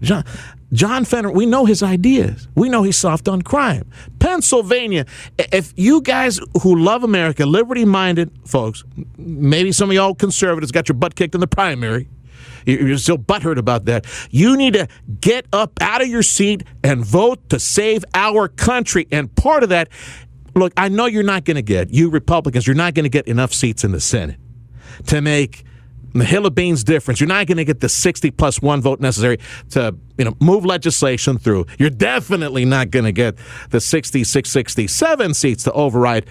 John John Fetterman, we know his ideas. We know he's soft on crime. Pennsylvania, if you guys who love America, liberty minded folks, maybe some of y'all conservatives got your butt kicked in the primary. You're still butthurt about that. You need to get up out of your seat and vote to save our country. And part of that, look, I know you're not going to get, you Republicans, you're not going to get enough seats in the Senate to make the hill of beans difference. You're not going to get the 60 plus one vote necessary to you know move legislation through. You're definitely not going to get the 66, 67 seats to override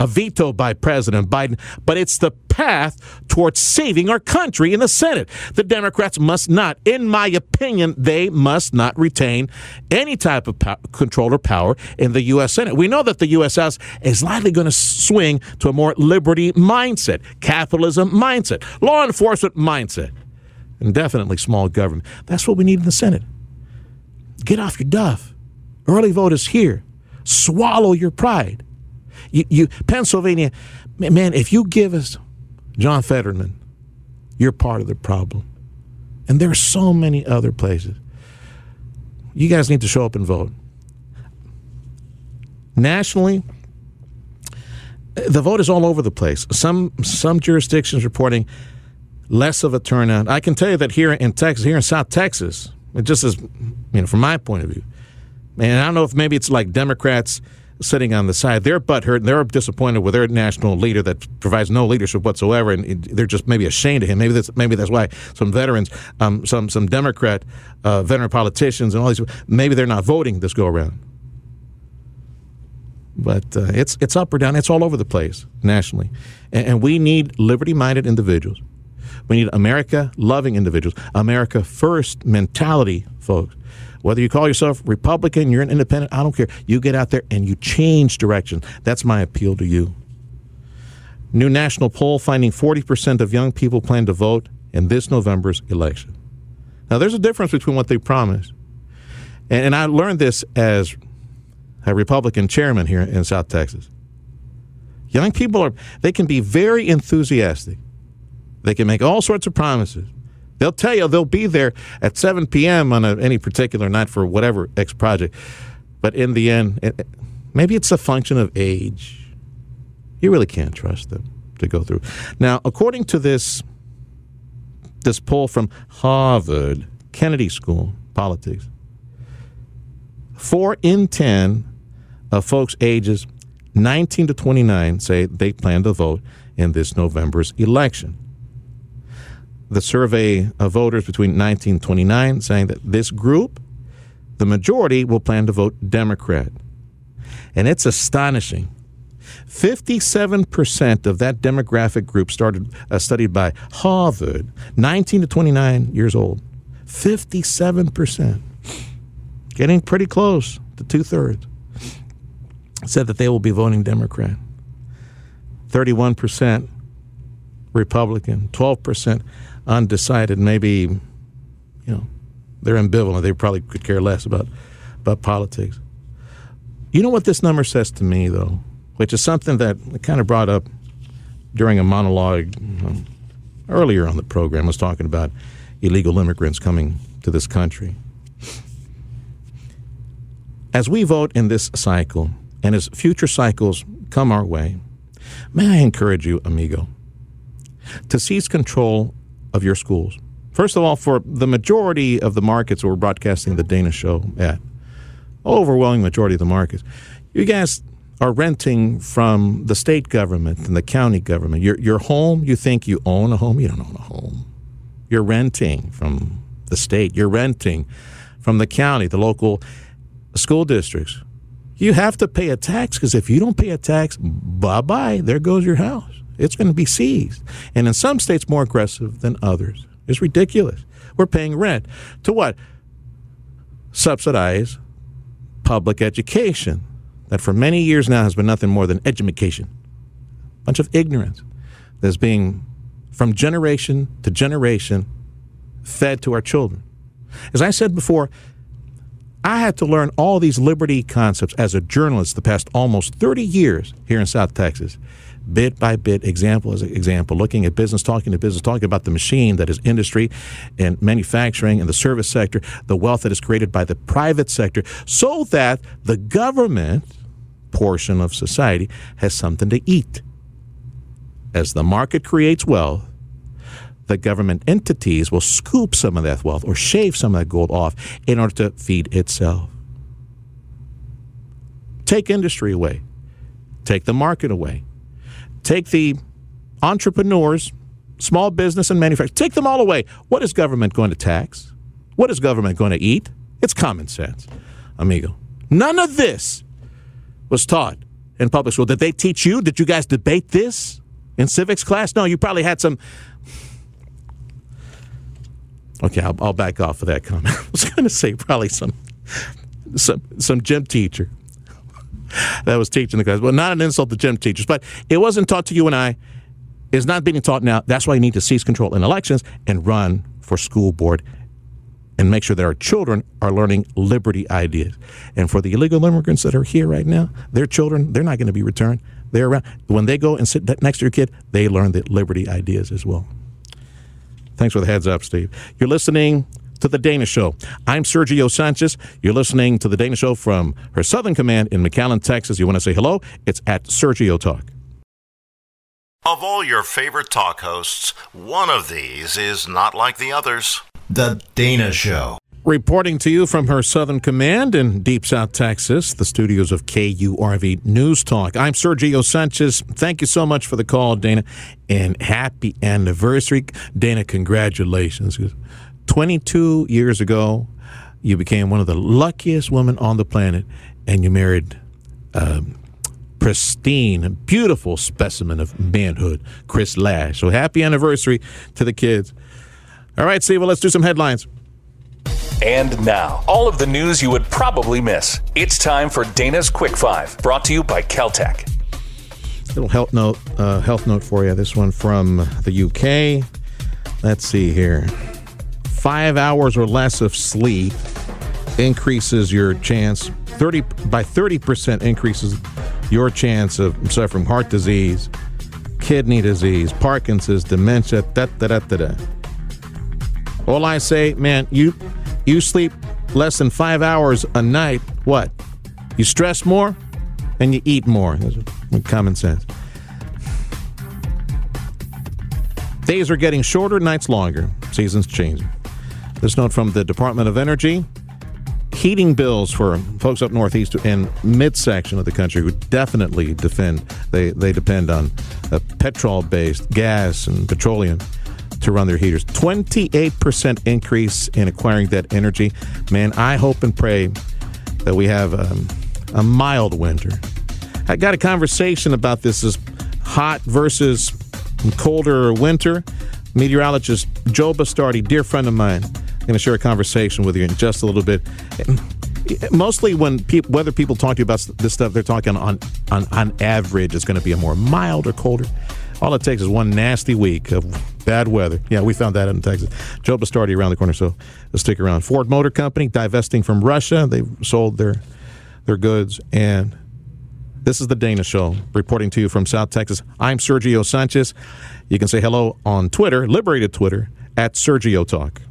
a veto by President Biden, but it's the path towards saving our country in the Senate. The Democrats must not, in my opinion, they must not retain any type of power, control or power in the U.S. Senate. We know that the U.S. House is likely going to swing to a more liberty mindset, capitalism mindset, law enforcement mindset, and definitely small government. That's what we need in the Senate. Get off your duff. Early vote is here. Swallow your pride. You, you Pennsylvania, man, if you give us John Fetterman, you're part of the problem. And there are so many other places. You guys need to show up and vote. Nationally, the vote is all over the place. Some some jurisdictions reporting less of a turnout. I can tell you that here in Texas, here in South Texas, it just is, you know, from my point of view. And I don't know if maybe it's like Democrats sitting on the side. They're butthurt and they're disappointed with their national leader that provides no leadership whatsoever, and they're just maybe ashamed of him. Maybe that's maybe that's why some veterans, um, some some Democrat uh, veteran politicians, and all these maybe they're not voting this go around. But uh, it's it's up or down. It's all over the place nationally, and, and we need liberty-minded individuals. We need America loving individuals, America first mentality folks whether you call yourself Republican, you're an independent, I don't care. You get out there and you change direction. That's my appeal to you. New national poll finding 40% of young people plan to vote in this November's election. Now, there's a difference between what they promised. And, and I learned this as a Republican chairman here in South Texas. Young people are, they can be very enthusiastic. They can make all sorts of promises. They'll tell you they'll be there at 7 p.m. on a, any particular night for whatever X project. But in the end, it, maybe it's a function of age. You really can't trust them to go through. Now, according to this this poll from Harvard Kennedy School Politics, four in ten of folks ages 19 to 29 say they plan to vote in this November's election the survey of voters between 1929 saying that this group, the majority, will plan to vote Democrat. And it's astonishing. 57% of that demographic group started uh, studied by Harvard, 19 to 29 years old. 57%. Getting pretty close to two thirds. Said that they will be voting Democrat. 31% Republican, 12% undecided. Maybe, you know, they're ambivalent. They probably could care less about about politics. You know what this number says to me, though, which is something that I kind of brought up during a monologue earlier on the program. I was talking about illegal immigrants coming to this country. As we vote in this cycle, and as future cycles come our way, may I encourage you, amigo, to seize control of your schools. First of all, for the majority of the markets we're broadcasting the Dana Show at, overwhelming majority of the markets, you guys are renting from the state government and the county government. Your your home, you think you own a home, you don't own a home. You're renting from the state. You're renting from the county, the local school districts. You have to pay a tax because if you don't pay a tax, bye bye, there goes your house. It's going to be seized. And in some states, more aggressive than others. It's ridiculous. We're paying rent to what? Subsidize public education that for many years now has been nothing more than education. Bunch of ignorance that's being, from generation to generation, fed to our children. As I said before, I had to learn all these liberty concepts as a journalist the past almost 30 years here in South Texas bit by bit, example as example, looking at business, talking to business, talking about the machine that is industry and manufacturing and the service sector, the wealth that is created by the private sector, so that the government portion of society has something to eat. As the market creates wealth, the government entities will scoop some of that wealth or shave some of that gold off in order to feed itself. Take industry away, take the market away take the entrepreneurs small business and manufacturing. Take them all away. What is government going to tax? What is government going to eat? It's common sense, amigo. None of this was taught in public school. Did they teach you? Did you guys debate this in civics class? No, you probably had some. Okay, I'll, I'll back off of that comment. [LAUGHS] I was going to say probably some some some gym teacher [LAUGHS] that was teaching the class. Well, not an insult to gym teachers, but it wasn't taught to you and I. It's not being taught now. That's why you need to seize control in elections and run for school board and make sure that our children are learning liberty ideas. And for the illegal immigrants that are here right now, their children, they're not going to be returned. They're around. When they go and sit next to your kid, they learn the liberty ideas as well. Thanks for the heads up, Steve. You're listening to The Dana Show. I'm Sergio Sanchez. You're listening to The Dana Show from her Southern Command in McAllen, Texas. You want to say hello? It's at Sergio Talk. Of all your favorite talk hosts, one of these is not like the others. The Dana Show. Reporting to you from her Southern Command in Deep South Texas, the studios of KURV News Talk. I'm Sergio Sanchez. Thank you so much for the call, Dana, and happy anniversary. Dana, congratulations. 22 years ago, you became one of the luckiest women on the planet, and you married a pristine, beautiful specimen of manhood, Chris Loesch. So happy anniversary to the kids. All right, Steve, well, let's do some headlines. And now, all of the news you would probably miss. It's time for Dana's Quick Five, brought to you by KelTec. Little health note, uh, health note for you. This one from the UK. Let's see here. Five hours or less of sleep increases your chance thirty by thirty percent increases your chance of suffering heart disease, kidney disease, Parkinson's, dementia. Da da da da da. All I say, man, you you sleep less than five hours a night. What? You stress more, and you eat more. Common sense. Days are getting shorter, nights longer. Seasons changing. This note from the Department of Energy. Heating bills for folks up northeast and midsection of the country who definitely defend they, they depend on petrol based gas and petroleum to run their heaters. 28% increase in acquiring that energy. Man, I hope and pray that we have um, a mild winter. I got a conversation about this is hot versus colder winter. Meteorologist Joe Bastardi, dear friend of mine, I'm going to share a conversation with you in just a little bit. Mostly when people, whether people talk to you about this stuff, they're talking on, on, on average, it's going to be a more mild or colder. All it takes is one nasty week of bad weather. Yeah, we found that in Texas. Joe Bastardi around the corner, so stick around. Ford Motor Company divesting from Russia. They've sold their their goods. And this is the Dana Show, reporting to you from South Texas. I'm Sergio Sanchez. You can say hello on Twitter, liberated Twitter, at Sergio Talk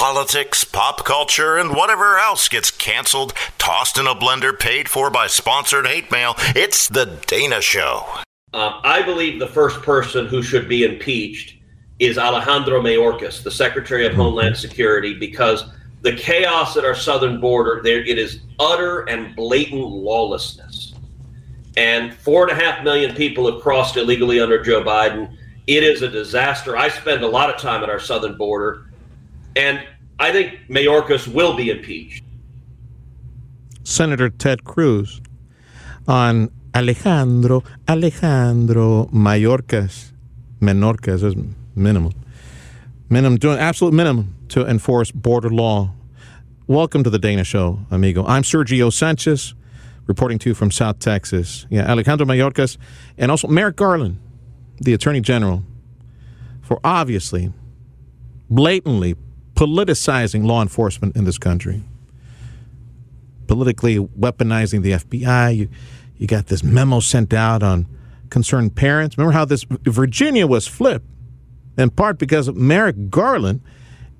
politics, pop culture, and whatever else gets canceled, tossed in a blender, paid for by sponsored hate mail. It's The Dana Show. Um, I believe the first person who should be impeached is Alejandro Mayorkas, the Secretary of Homeland Security, because the chaos at our southern border, there it is utter and blatant lawlessness. And four and a half million people have crossed illegally under Joe Biden. It is a disaster. I spend a lot of time at our southern border and I think Mayorkas will be impeached. Senator Ted Cruz on Alejandro, Alejandro Mayorkas, Menorcas is minimum. Minimum, doing absolute minimum to enforce border law. Welcome to the Dana Show, amigo. I'm Sergio Sanchez, reporting to you from South Texas. Yeah, Alejandro Mayorkas, and also Merrick Garland, the Attorney General, for obviously, blatantly politicizing law enforcement in this country, politically weaponizing the FBI. You, you got this memo sent out on concerned parents. Remember how this Virginia was flipped in part because of Merrick Garland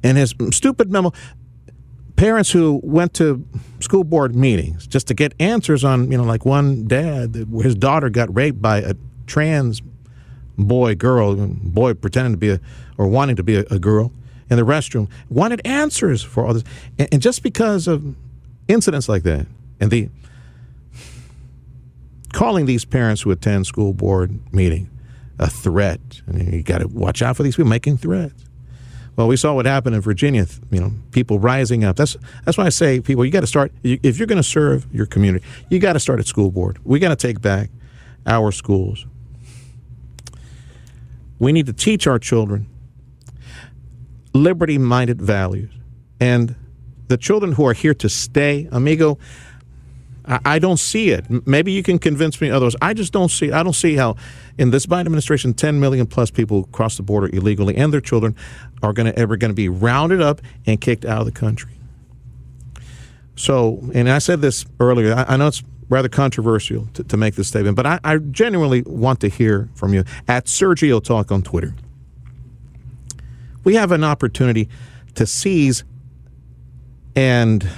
and his stupid memo. Parents who went to school board meetings just to get answers on, you know, like one dad, his daughter got raped by a trans boy, girl, boy pretending to be a, or wanting to be a, a girl in the restroom, wanted answers for all this. And, and just because of incidents like that, and the calling these parents who attend school board meeting a threat. And you got to watch out for these people making threats. Well, we saw what happened in Virginia. You know, people rising up. That's that's why I say, people, you got to start. If you're going to serve your community, you got to start at school board. We got to take back our schools. We need to teach our children liberty-minded values, and the children who are here to stay, amigo. I, don't see it. Maybe you can convince me otherwise. I just don't see. I don't see how, in this Biden administration, 10 million plus people cross the border illegally, and their children are going to ever going to be rounded up and kicked out of the country. So, and I said this earlier. I, I know it's rather controversial to, to make this statement, but I, I genuinely want to hear from you at Sergio Talk on Twitter. We have an opportunity to seize and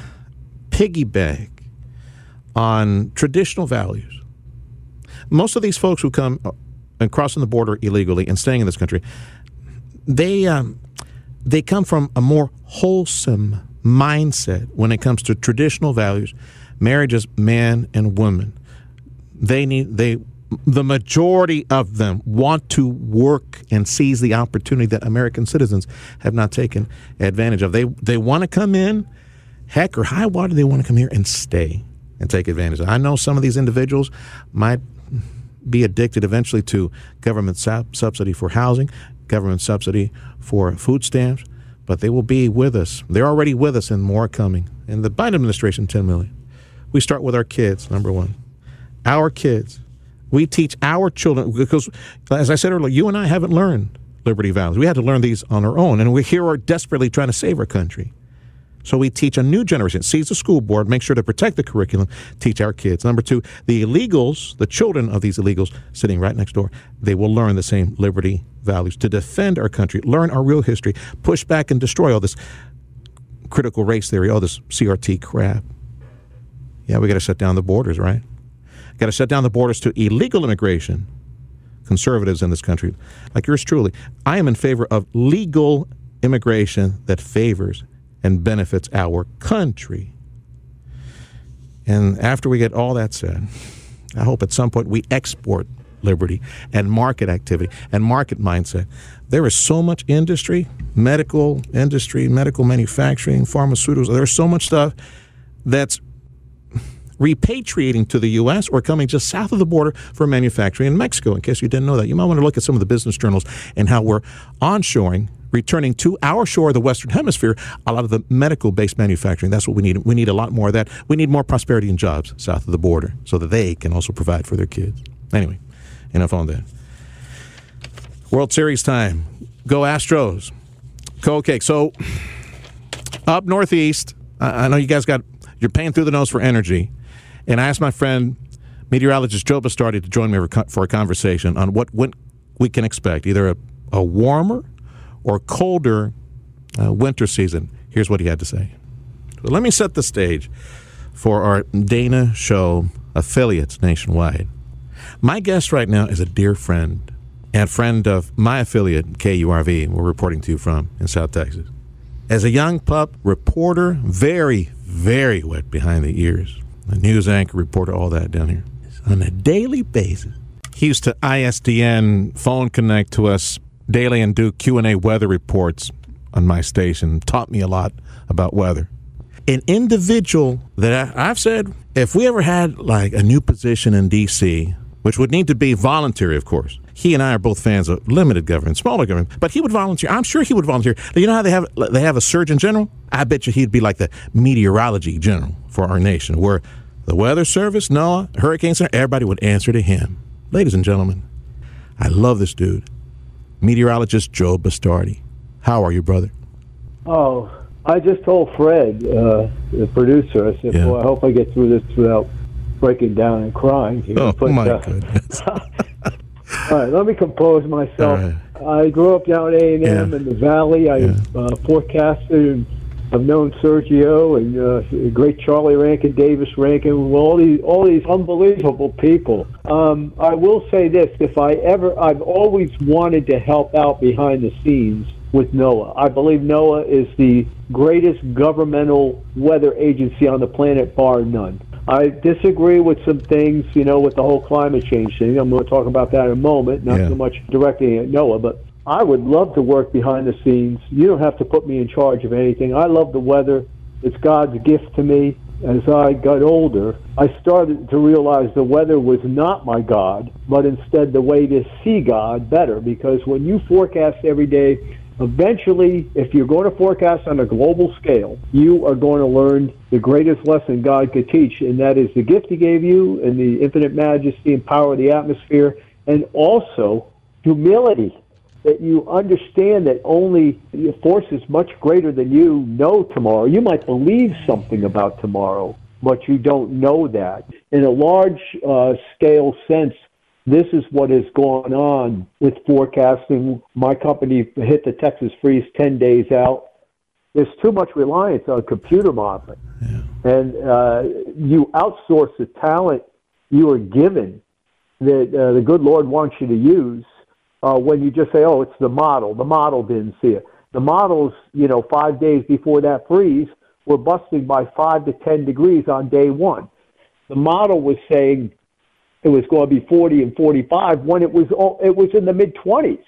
piggyback on traditional values. Most of these folks who come uh, and crossing the border illegally and staying in this country, they um, they come from a more wholesome mindset when it comes to traditional values. Marriage is man and woman. They need they the majority of them want to work and seize the opportunity that American citizens have not taken advantage of. They they want to come in, heck or high water, they want to come here and stay and take advantage. I know some of these individuals might be addicted eventually to government sub- subsidy for housing, government subsidy for food stamps, but they will be with us. They're already with us and more coming. In the Biden administration, 10 million. We start with our kids, number one. Our kids. We teach our children, because as I said earlier, you and I haven't learned liberty values. We had to learn these on our own, and we here are desperately trying to save our country. So we teach a new generation, seize the school board, make sure to protect the curriculum, teach our kids. Number two, the illegals, the children of these illegals sitting right next door, they will learn the same liberty values to defend our country, learn our real history, push back and destroy all this critical race theory, all this CRT crap. Yeah, we got to shut down the borders, right? Got to shut down the borders to illegal immigration. Conservatives in this country, like yours truly, I am in favor of legal immigration that favors and benefits our country. And after we get all that said, I hope at some point we export liberty and market activity and market mindset. There is so much industry, medical industry, medical manufacturing, pharmaceuticals, there's so much stuff that's repatriating to the U.S. or coming just south of the border for manufacturing in Mexico. In case you didn't know that, you might want to look at some of the business journals and how we're onshoring returning to our shore of the Western Hemisphere a lot of the medical based manufacturing. That's what we need. We need a lot more of that. We need more prosperity and jobs south of the border so that they can also provide for their kids. Anyway, enough on that. World Series time. Go Astros. Okay, so up northeast, I know you guys got, you're paying through the nose for energy. And I asked my friend, meteorologist Joe Bastardi, to join me for a conversation on what, we can expect either a, a warmer or colder uh, winter season. Here's what he had to say. Let me set the stage for our Dana Show affiliates nationwide. My guest right now is a dear friend and friend of my affiliate, KURV, we're reporting to you from in South Texas. As a young pup, reporter, very, very wet behind the ears. A news anchor, reporter, all that down here. On a daily basis, he used to ISDN phone connect to us daily and do Q&A weather reports on my station. Taught me a lot about weather. An individual that I, I've said, if we ever had like a new position in D.C., which would need to be voluntary, of course. He and I are both fans of limited government, smaller government, but he would volunteer. I'm sure he would volunteer. You know how they have they have a surgeon general? I bet you he'd be like the meteorology general for our nation, where the weather service, NOAA, hurricane center, everybody would answer to him. Ladies and gentlemen, I love this dude meteorologist Joe Bastardi. How are you, brother? Oh, I just told Fred, uh, the producer, I said, yeah. "Boy, I hope I get through this without breaking down and crying." Oh but, my uh, goodness! [LAUGHS] all right, let me compose myself. Right. I grew up down A and M in the Valley. I yeah. uh, forecasted and I've known Sergio and uh, great Charlie Rankin, Davis Rankin, all these all these unbelievable people. Um, I will say this: if I ever, I've always wanted to help out behind the scenes with NOAA. I believe NOAA is the greatest governmental weather agency on the planet, bar none. I disagree with some things, you know, with the whole climate change thing. I'm going to talk about that in a moment, not Yeah. so much directly at NOAA, but I would love to work behind the scenes. You don't have to put me in charge of anything. I love the weather. It's God's gift to me. As I got older, I started to realize the weather was not my God, but instead the way to see God better. Because when you forecast every day, eventually, if you're going to forecast on a global scale, you are going to learn the greatest lesson God could teach, and that is the gift He gave you and the infinite majesty and power of the atmosphere, and also humility that you understand that only forces much greater than you know tomorrow. You might believe something about tomorrow, but you don't know that. In a large uh, scale sense, this is what has gone on with forecasting. My company hit the Texas freeze 10 days out. There's too much reliance on computer modeling. And uh, you outsource the talent you are given that uh, the good Lord wants you to use uh, when you just say, "Oh, it's the model." The model didn't see it. The models, you know, five days before that freeze, were busting by five to ten degrees on day one. The model was saying it was going to be 40 and 45 when it was all, it was in the mid 20s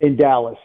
in Dallas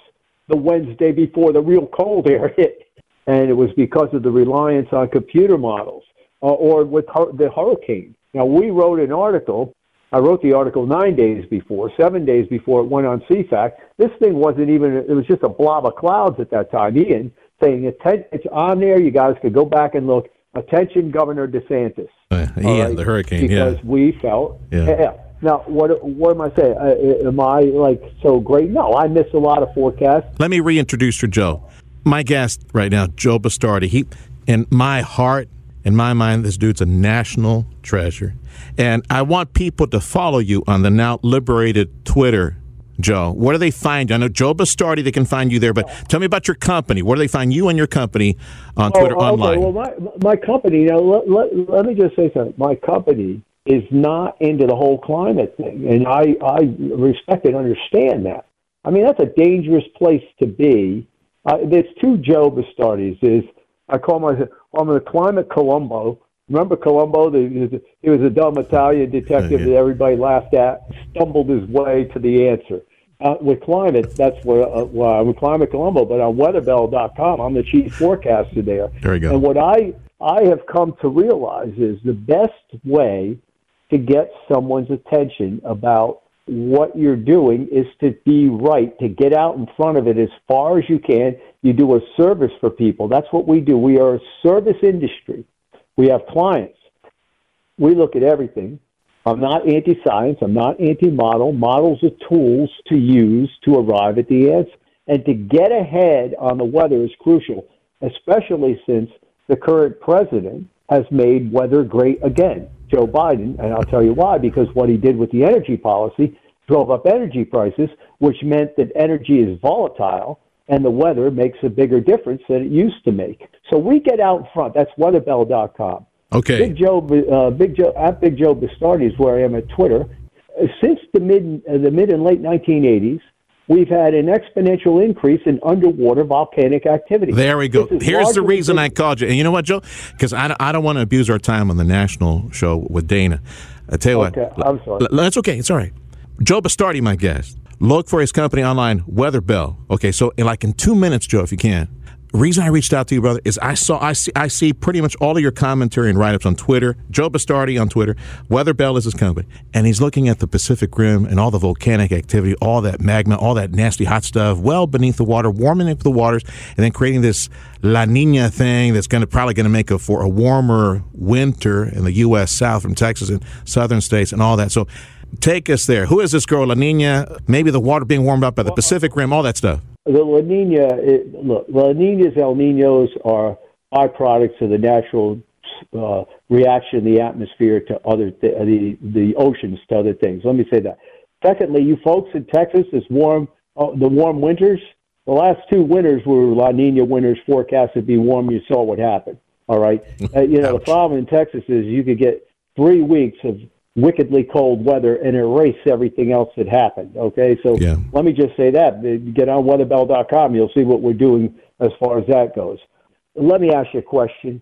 the Wednesday before the real cold air [LAUGHS] hit, and it was because of the reliance on computer models uh, or with hur- the hurricane. Now we wrote an article I wrote the article nine days before, seven days before it went on CFACT. This thing wasn't even, it was just a blob of clouds at that time. Ian saying, "Atten- it's on there. You guys could go back and look. Attention, Governor DeSantis. Uh, Ian, right? the hurricane, Because yeah. we felt, Yeah. Now, what, what am I saying? Uh, am I like so great? No, I miss a lot of forecasts. Let me reintroduce you, Joe. My guest right now, Joe Bastardi. He, in my heart, in my mind, this dude's a national treasure. And I want people to follow you on the now liberated Twitter, Joe. Where do they find you? I know Joe Bastardi, they can find you there, but tell me about your company. Where do they find you and your company on Twitter oh, okay. online? Well, my my company. Now, let, let, let me just say something. My company is not into the whole climate thing, and I I respect and understand that. I mean, that's a dangerous place to be. Uh, there's two Joe Bastardis. Is I call myself I'm a climate Columbo. Remember Columbo? He was a dumb Italian detective that everybody laughed at. Stumbled his way to the answer. Uh, with climate, that's where uh, well, I'm a climate Columbo, but on weatherbell.com, I'm the chief forecaster there. There you go. And what I I have come to realize is the best way to get someone's attention about what you're doing is to be right, to get out in front of it as far as you can. You do a service for people. That's what we do. We are a service industry. We have clients. We look at everything. I'm not anti science. I'm not anti model. Models are tools to use to arrive at the answer. And to get ahead on the weather is crucial, especially since the current president has made weather great again, Joe Biden. And I'll tell you why, because what he did with the energy policy drove up energy prices, which meant that energy is volatile and the weather makes a bigger difference than it used to make. So we get out front. That's weatherbell.com. Okay. Big Joe, uh, Big Joe, at Big Joe Bastardi is where I am at Twitter. Uh, Since the mid, uh, the mid and late 1980s, we've had an exponential increase in underwater volcanic activity. There we go. Here's the reason I called you. And you know what, Joe? Because I, I don't want to abuse our time on the national show with Dana. I tell you Okay, what. I'm sorry. That's okay. It's all right. Joe Bastardi, my guest. Look for his company online, Weather Bell. Okay, so in like in two minutes, Joe, if you can. Reason I reached out to you, brother, is I saw I see I see pretty much all of your commentary and write-ups on Twitter. Joe Bastardi on Twitter. Weather Bell is his company, and he's looking at the Pacific Rim and all the volcanic activity, all that magma, all that nasty hot stuff, well beneath the water, warming up the waters, and then creating this La Nina thing that's going to probably going to make a, for a warmer winter in the U.S. South from Texas and southern states and all that. So. Take us there. Who is this girl, La Nina? Maybe the water being warmed up by the Pacific Rim, all that stuff. The La Nina, it, look, La Ninas, El Ninos are byproducts of the natural uh, reaction in the atmosphere to other th- the the oceans to other things. Let me say that. Secondly, you folks in Texas, this warm, uh, the warm winters. The last two winters were La Nina winters, forecasted to be warm. You saw what happened. All right, [LAUGHS] uh, you know the problem in Texas is you could get three weeks of wickedly cold weather and erase everything else that happened. Okay, so let me just say that. Get on weatherbell.com. You'll see what we're doing as far as that goes. Let me ask you a question.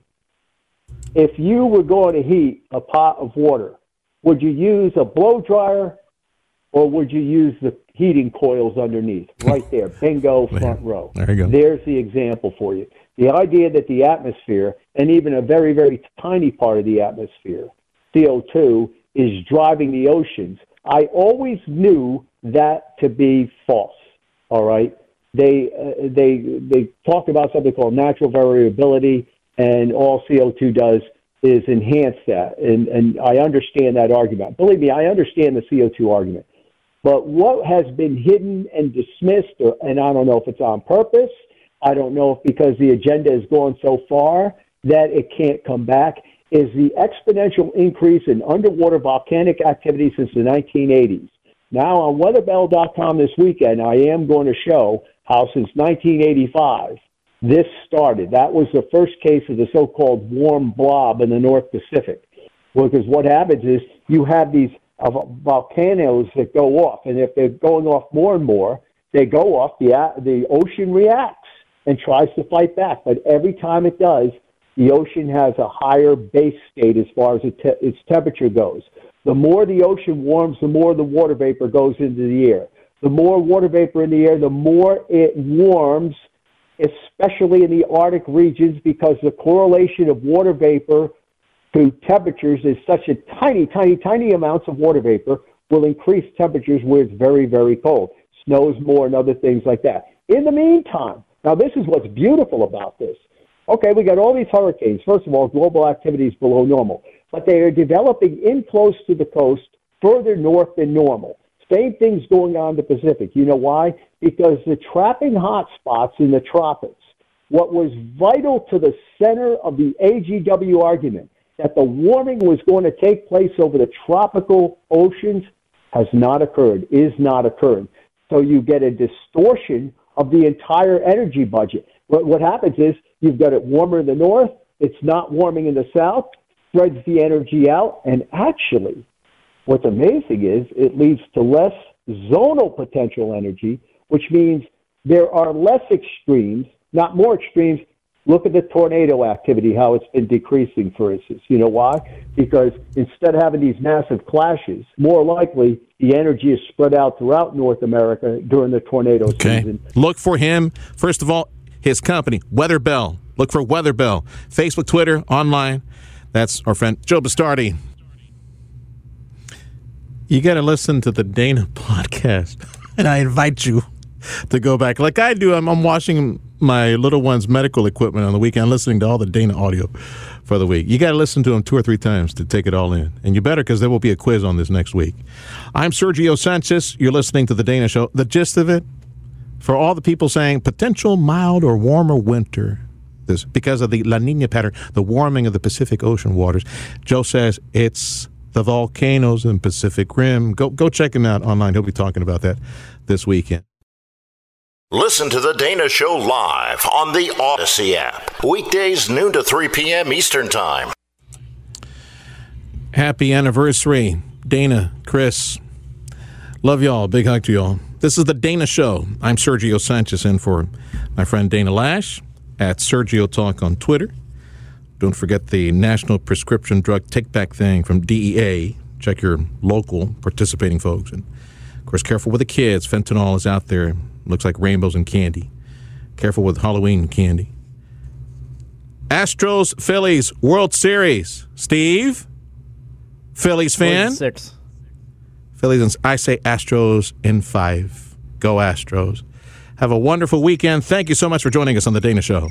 If you were going to heat a pot of water, would you use a blow dryer or would you use the heating coils underneath? [LAUGHS] Right there, bingo, front row. There you go. There's the example for you. The idea that the atmosphere, and even a very, very tiny part of the atmosphere, CO2, is driving the oceans. I always knew that to be false. All right, they uh, they they talk about something called natural variability, and all CO2 does is enhance that. And and I understand that argument. Believe me, I understand the CO2 argument. But what has been hidden and dismissed, or, and I don't know if it's on purpose, I don't know if because the agenda has gone so far that it can't come back, is the exponential increase in underwater volcanic activity since the 1980s. Now, on weatherbell.com this weekend, I am going to show how since 1985 this started. That was the first case of the so called warm blob in the North Pacific. Because what happens is you have these uh, volcanoes that go off, and if they're going off more and more, they go off, the, the ocean reacts and tries to fight back. But every time it does, the ocean has a higher base state as far as its temperature goes. The more the ocean warms, the more the water vapor goes into the air. The more water vapor in the air, the more it warms, especially in the Arctic regions, because the correlation of water vapor to temperatures is such a tiny, tiny, tiny amounts of water vapor will increase temperatures where it's very, very cold. Snows more and other things like that. In the meantime, now this is what's beautiful about this. Okay, we got all these hurricanes. First of all, global activity is below normal, but they are developing in close to the coast, further north than normal. Same thing's going on in the Pacific. You know why? Because the trapping hot spots in the tropics, what was vital to the center of the AGW argument, that the warming was going to take place over the tropical oceans, has not occurred, is not occurring. So you get a distortion of the entire energy budget. What, what happens is You've got it warmer in the north. It's not warming in the south. Spreads the energy out. And actually, what's amazing is it leads to less zonal potential energy, which means there are less extremes, not more extremes. Look at the tornado activity, how it's been decreasing, for instance. You know why? Because instead of having these massive clashes, more likely the energy is spread out throughout North America during the tornado okay. season. Look for him, first of all, his company, Weather Bell. Look for Weather Bell. Facebook, Twitter, online. That's our friend Joe Bastardi. You got to listen to the Dana [LAUGHS] podcast. And I invite you to go back. Like I do, I'm, I'm washing my little one's medical equipment on the weekend, listening to all the Dana audio for the week. You got to listen to them two or three times to take it all in. And you better because there will be a quiz on this next week. I'm Sergio Sanchez. You're listening to the Dana Show. The gist of it for all the people saying potential mild or warmer winter this because of the La Nina pattern, the warming of the Pacific Ocean waters. Joe says it's the volcanoes in Pacific Rim. Go go check him out online. He'll be talking about that this weekend. Listen to the Dana Show live on the Audacy app. Weekdays noon to 3 p.m. Eastern Time. Happy anniversary, Dana, Chris. Love y'all. Big hug to y'all. This is the Dana Show. I'm Sergio Sanchez in for my friend Dana Loesch at Sergio Talk on Twitter. Don't forget the National Prescription Drug Take Back thing from DEA. Check your local participating folks. And of course, careful with the kids. Fentanyl is out there. Looks like rainbows and candy. Careful with Halloween candy. Astros Phillies World Series. Steve, Phillies fan. Six. Phillies, and I say Astros in five. Go Astros. Have a wonderful weekend. Thank you so much for joining us on The Dana Show.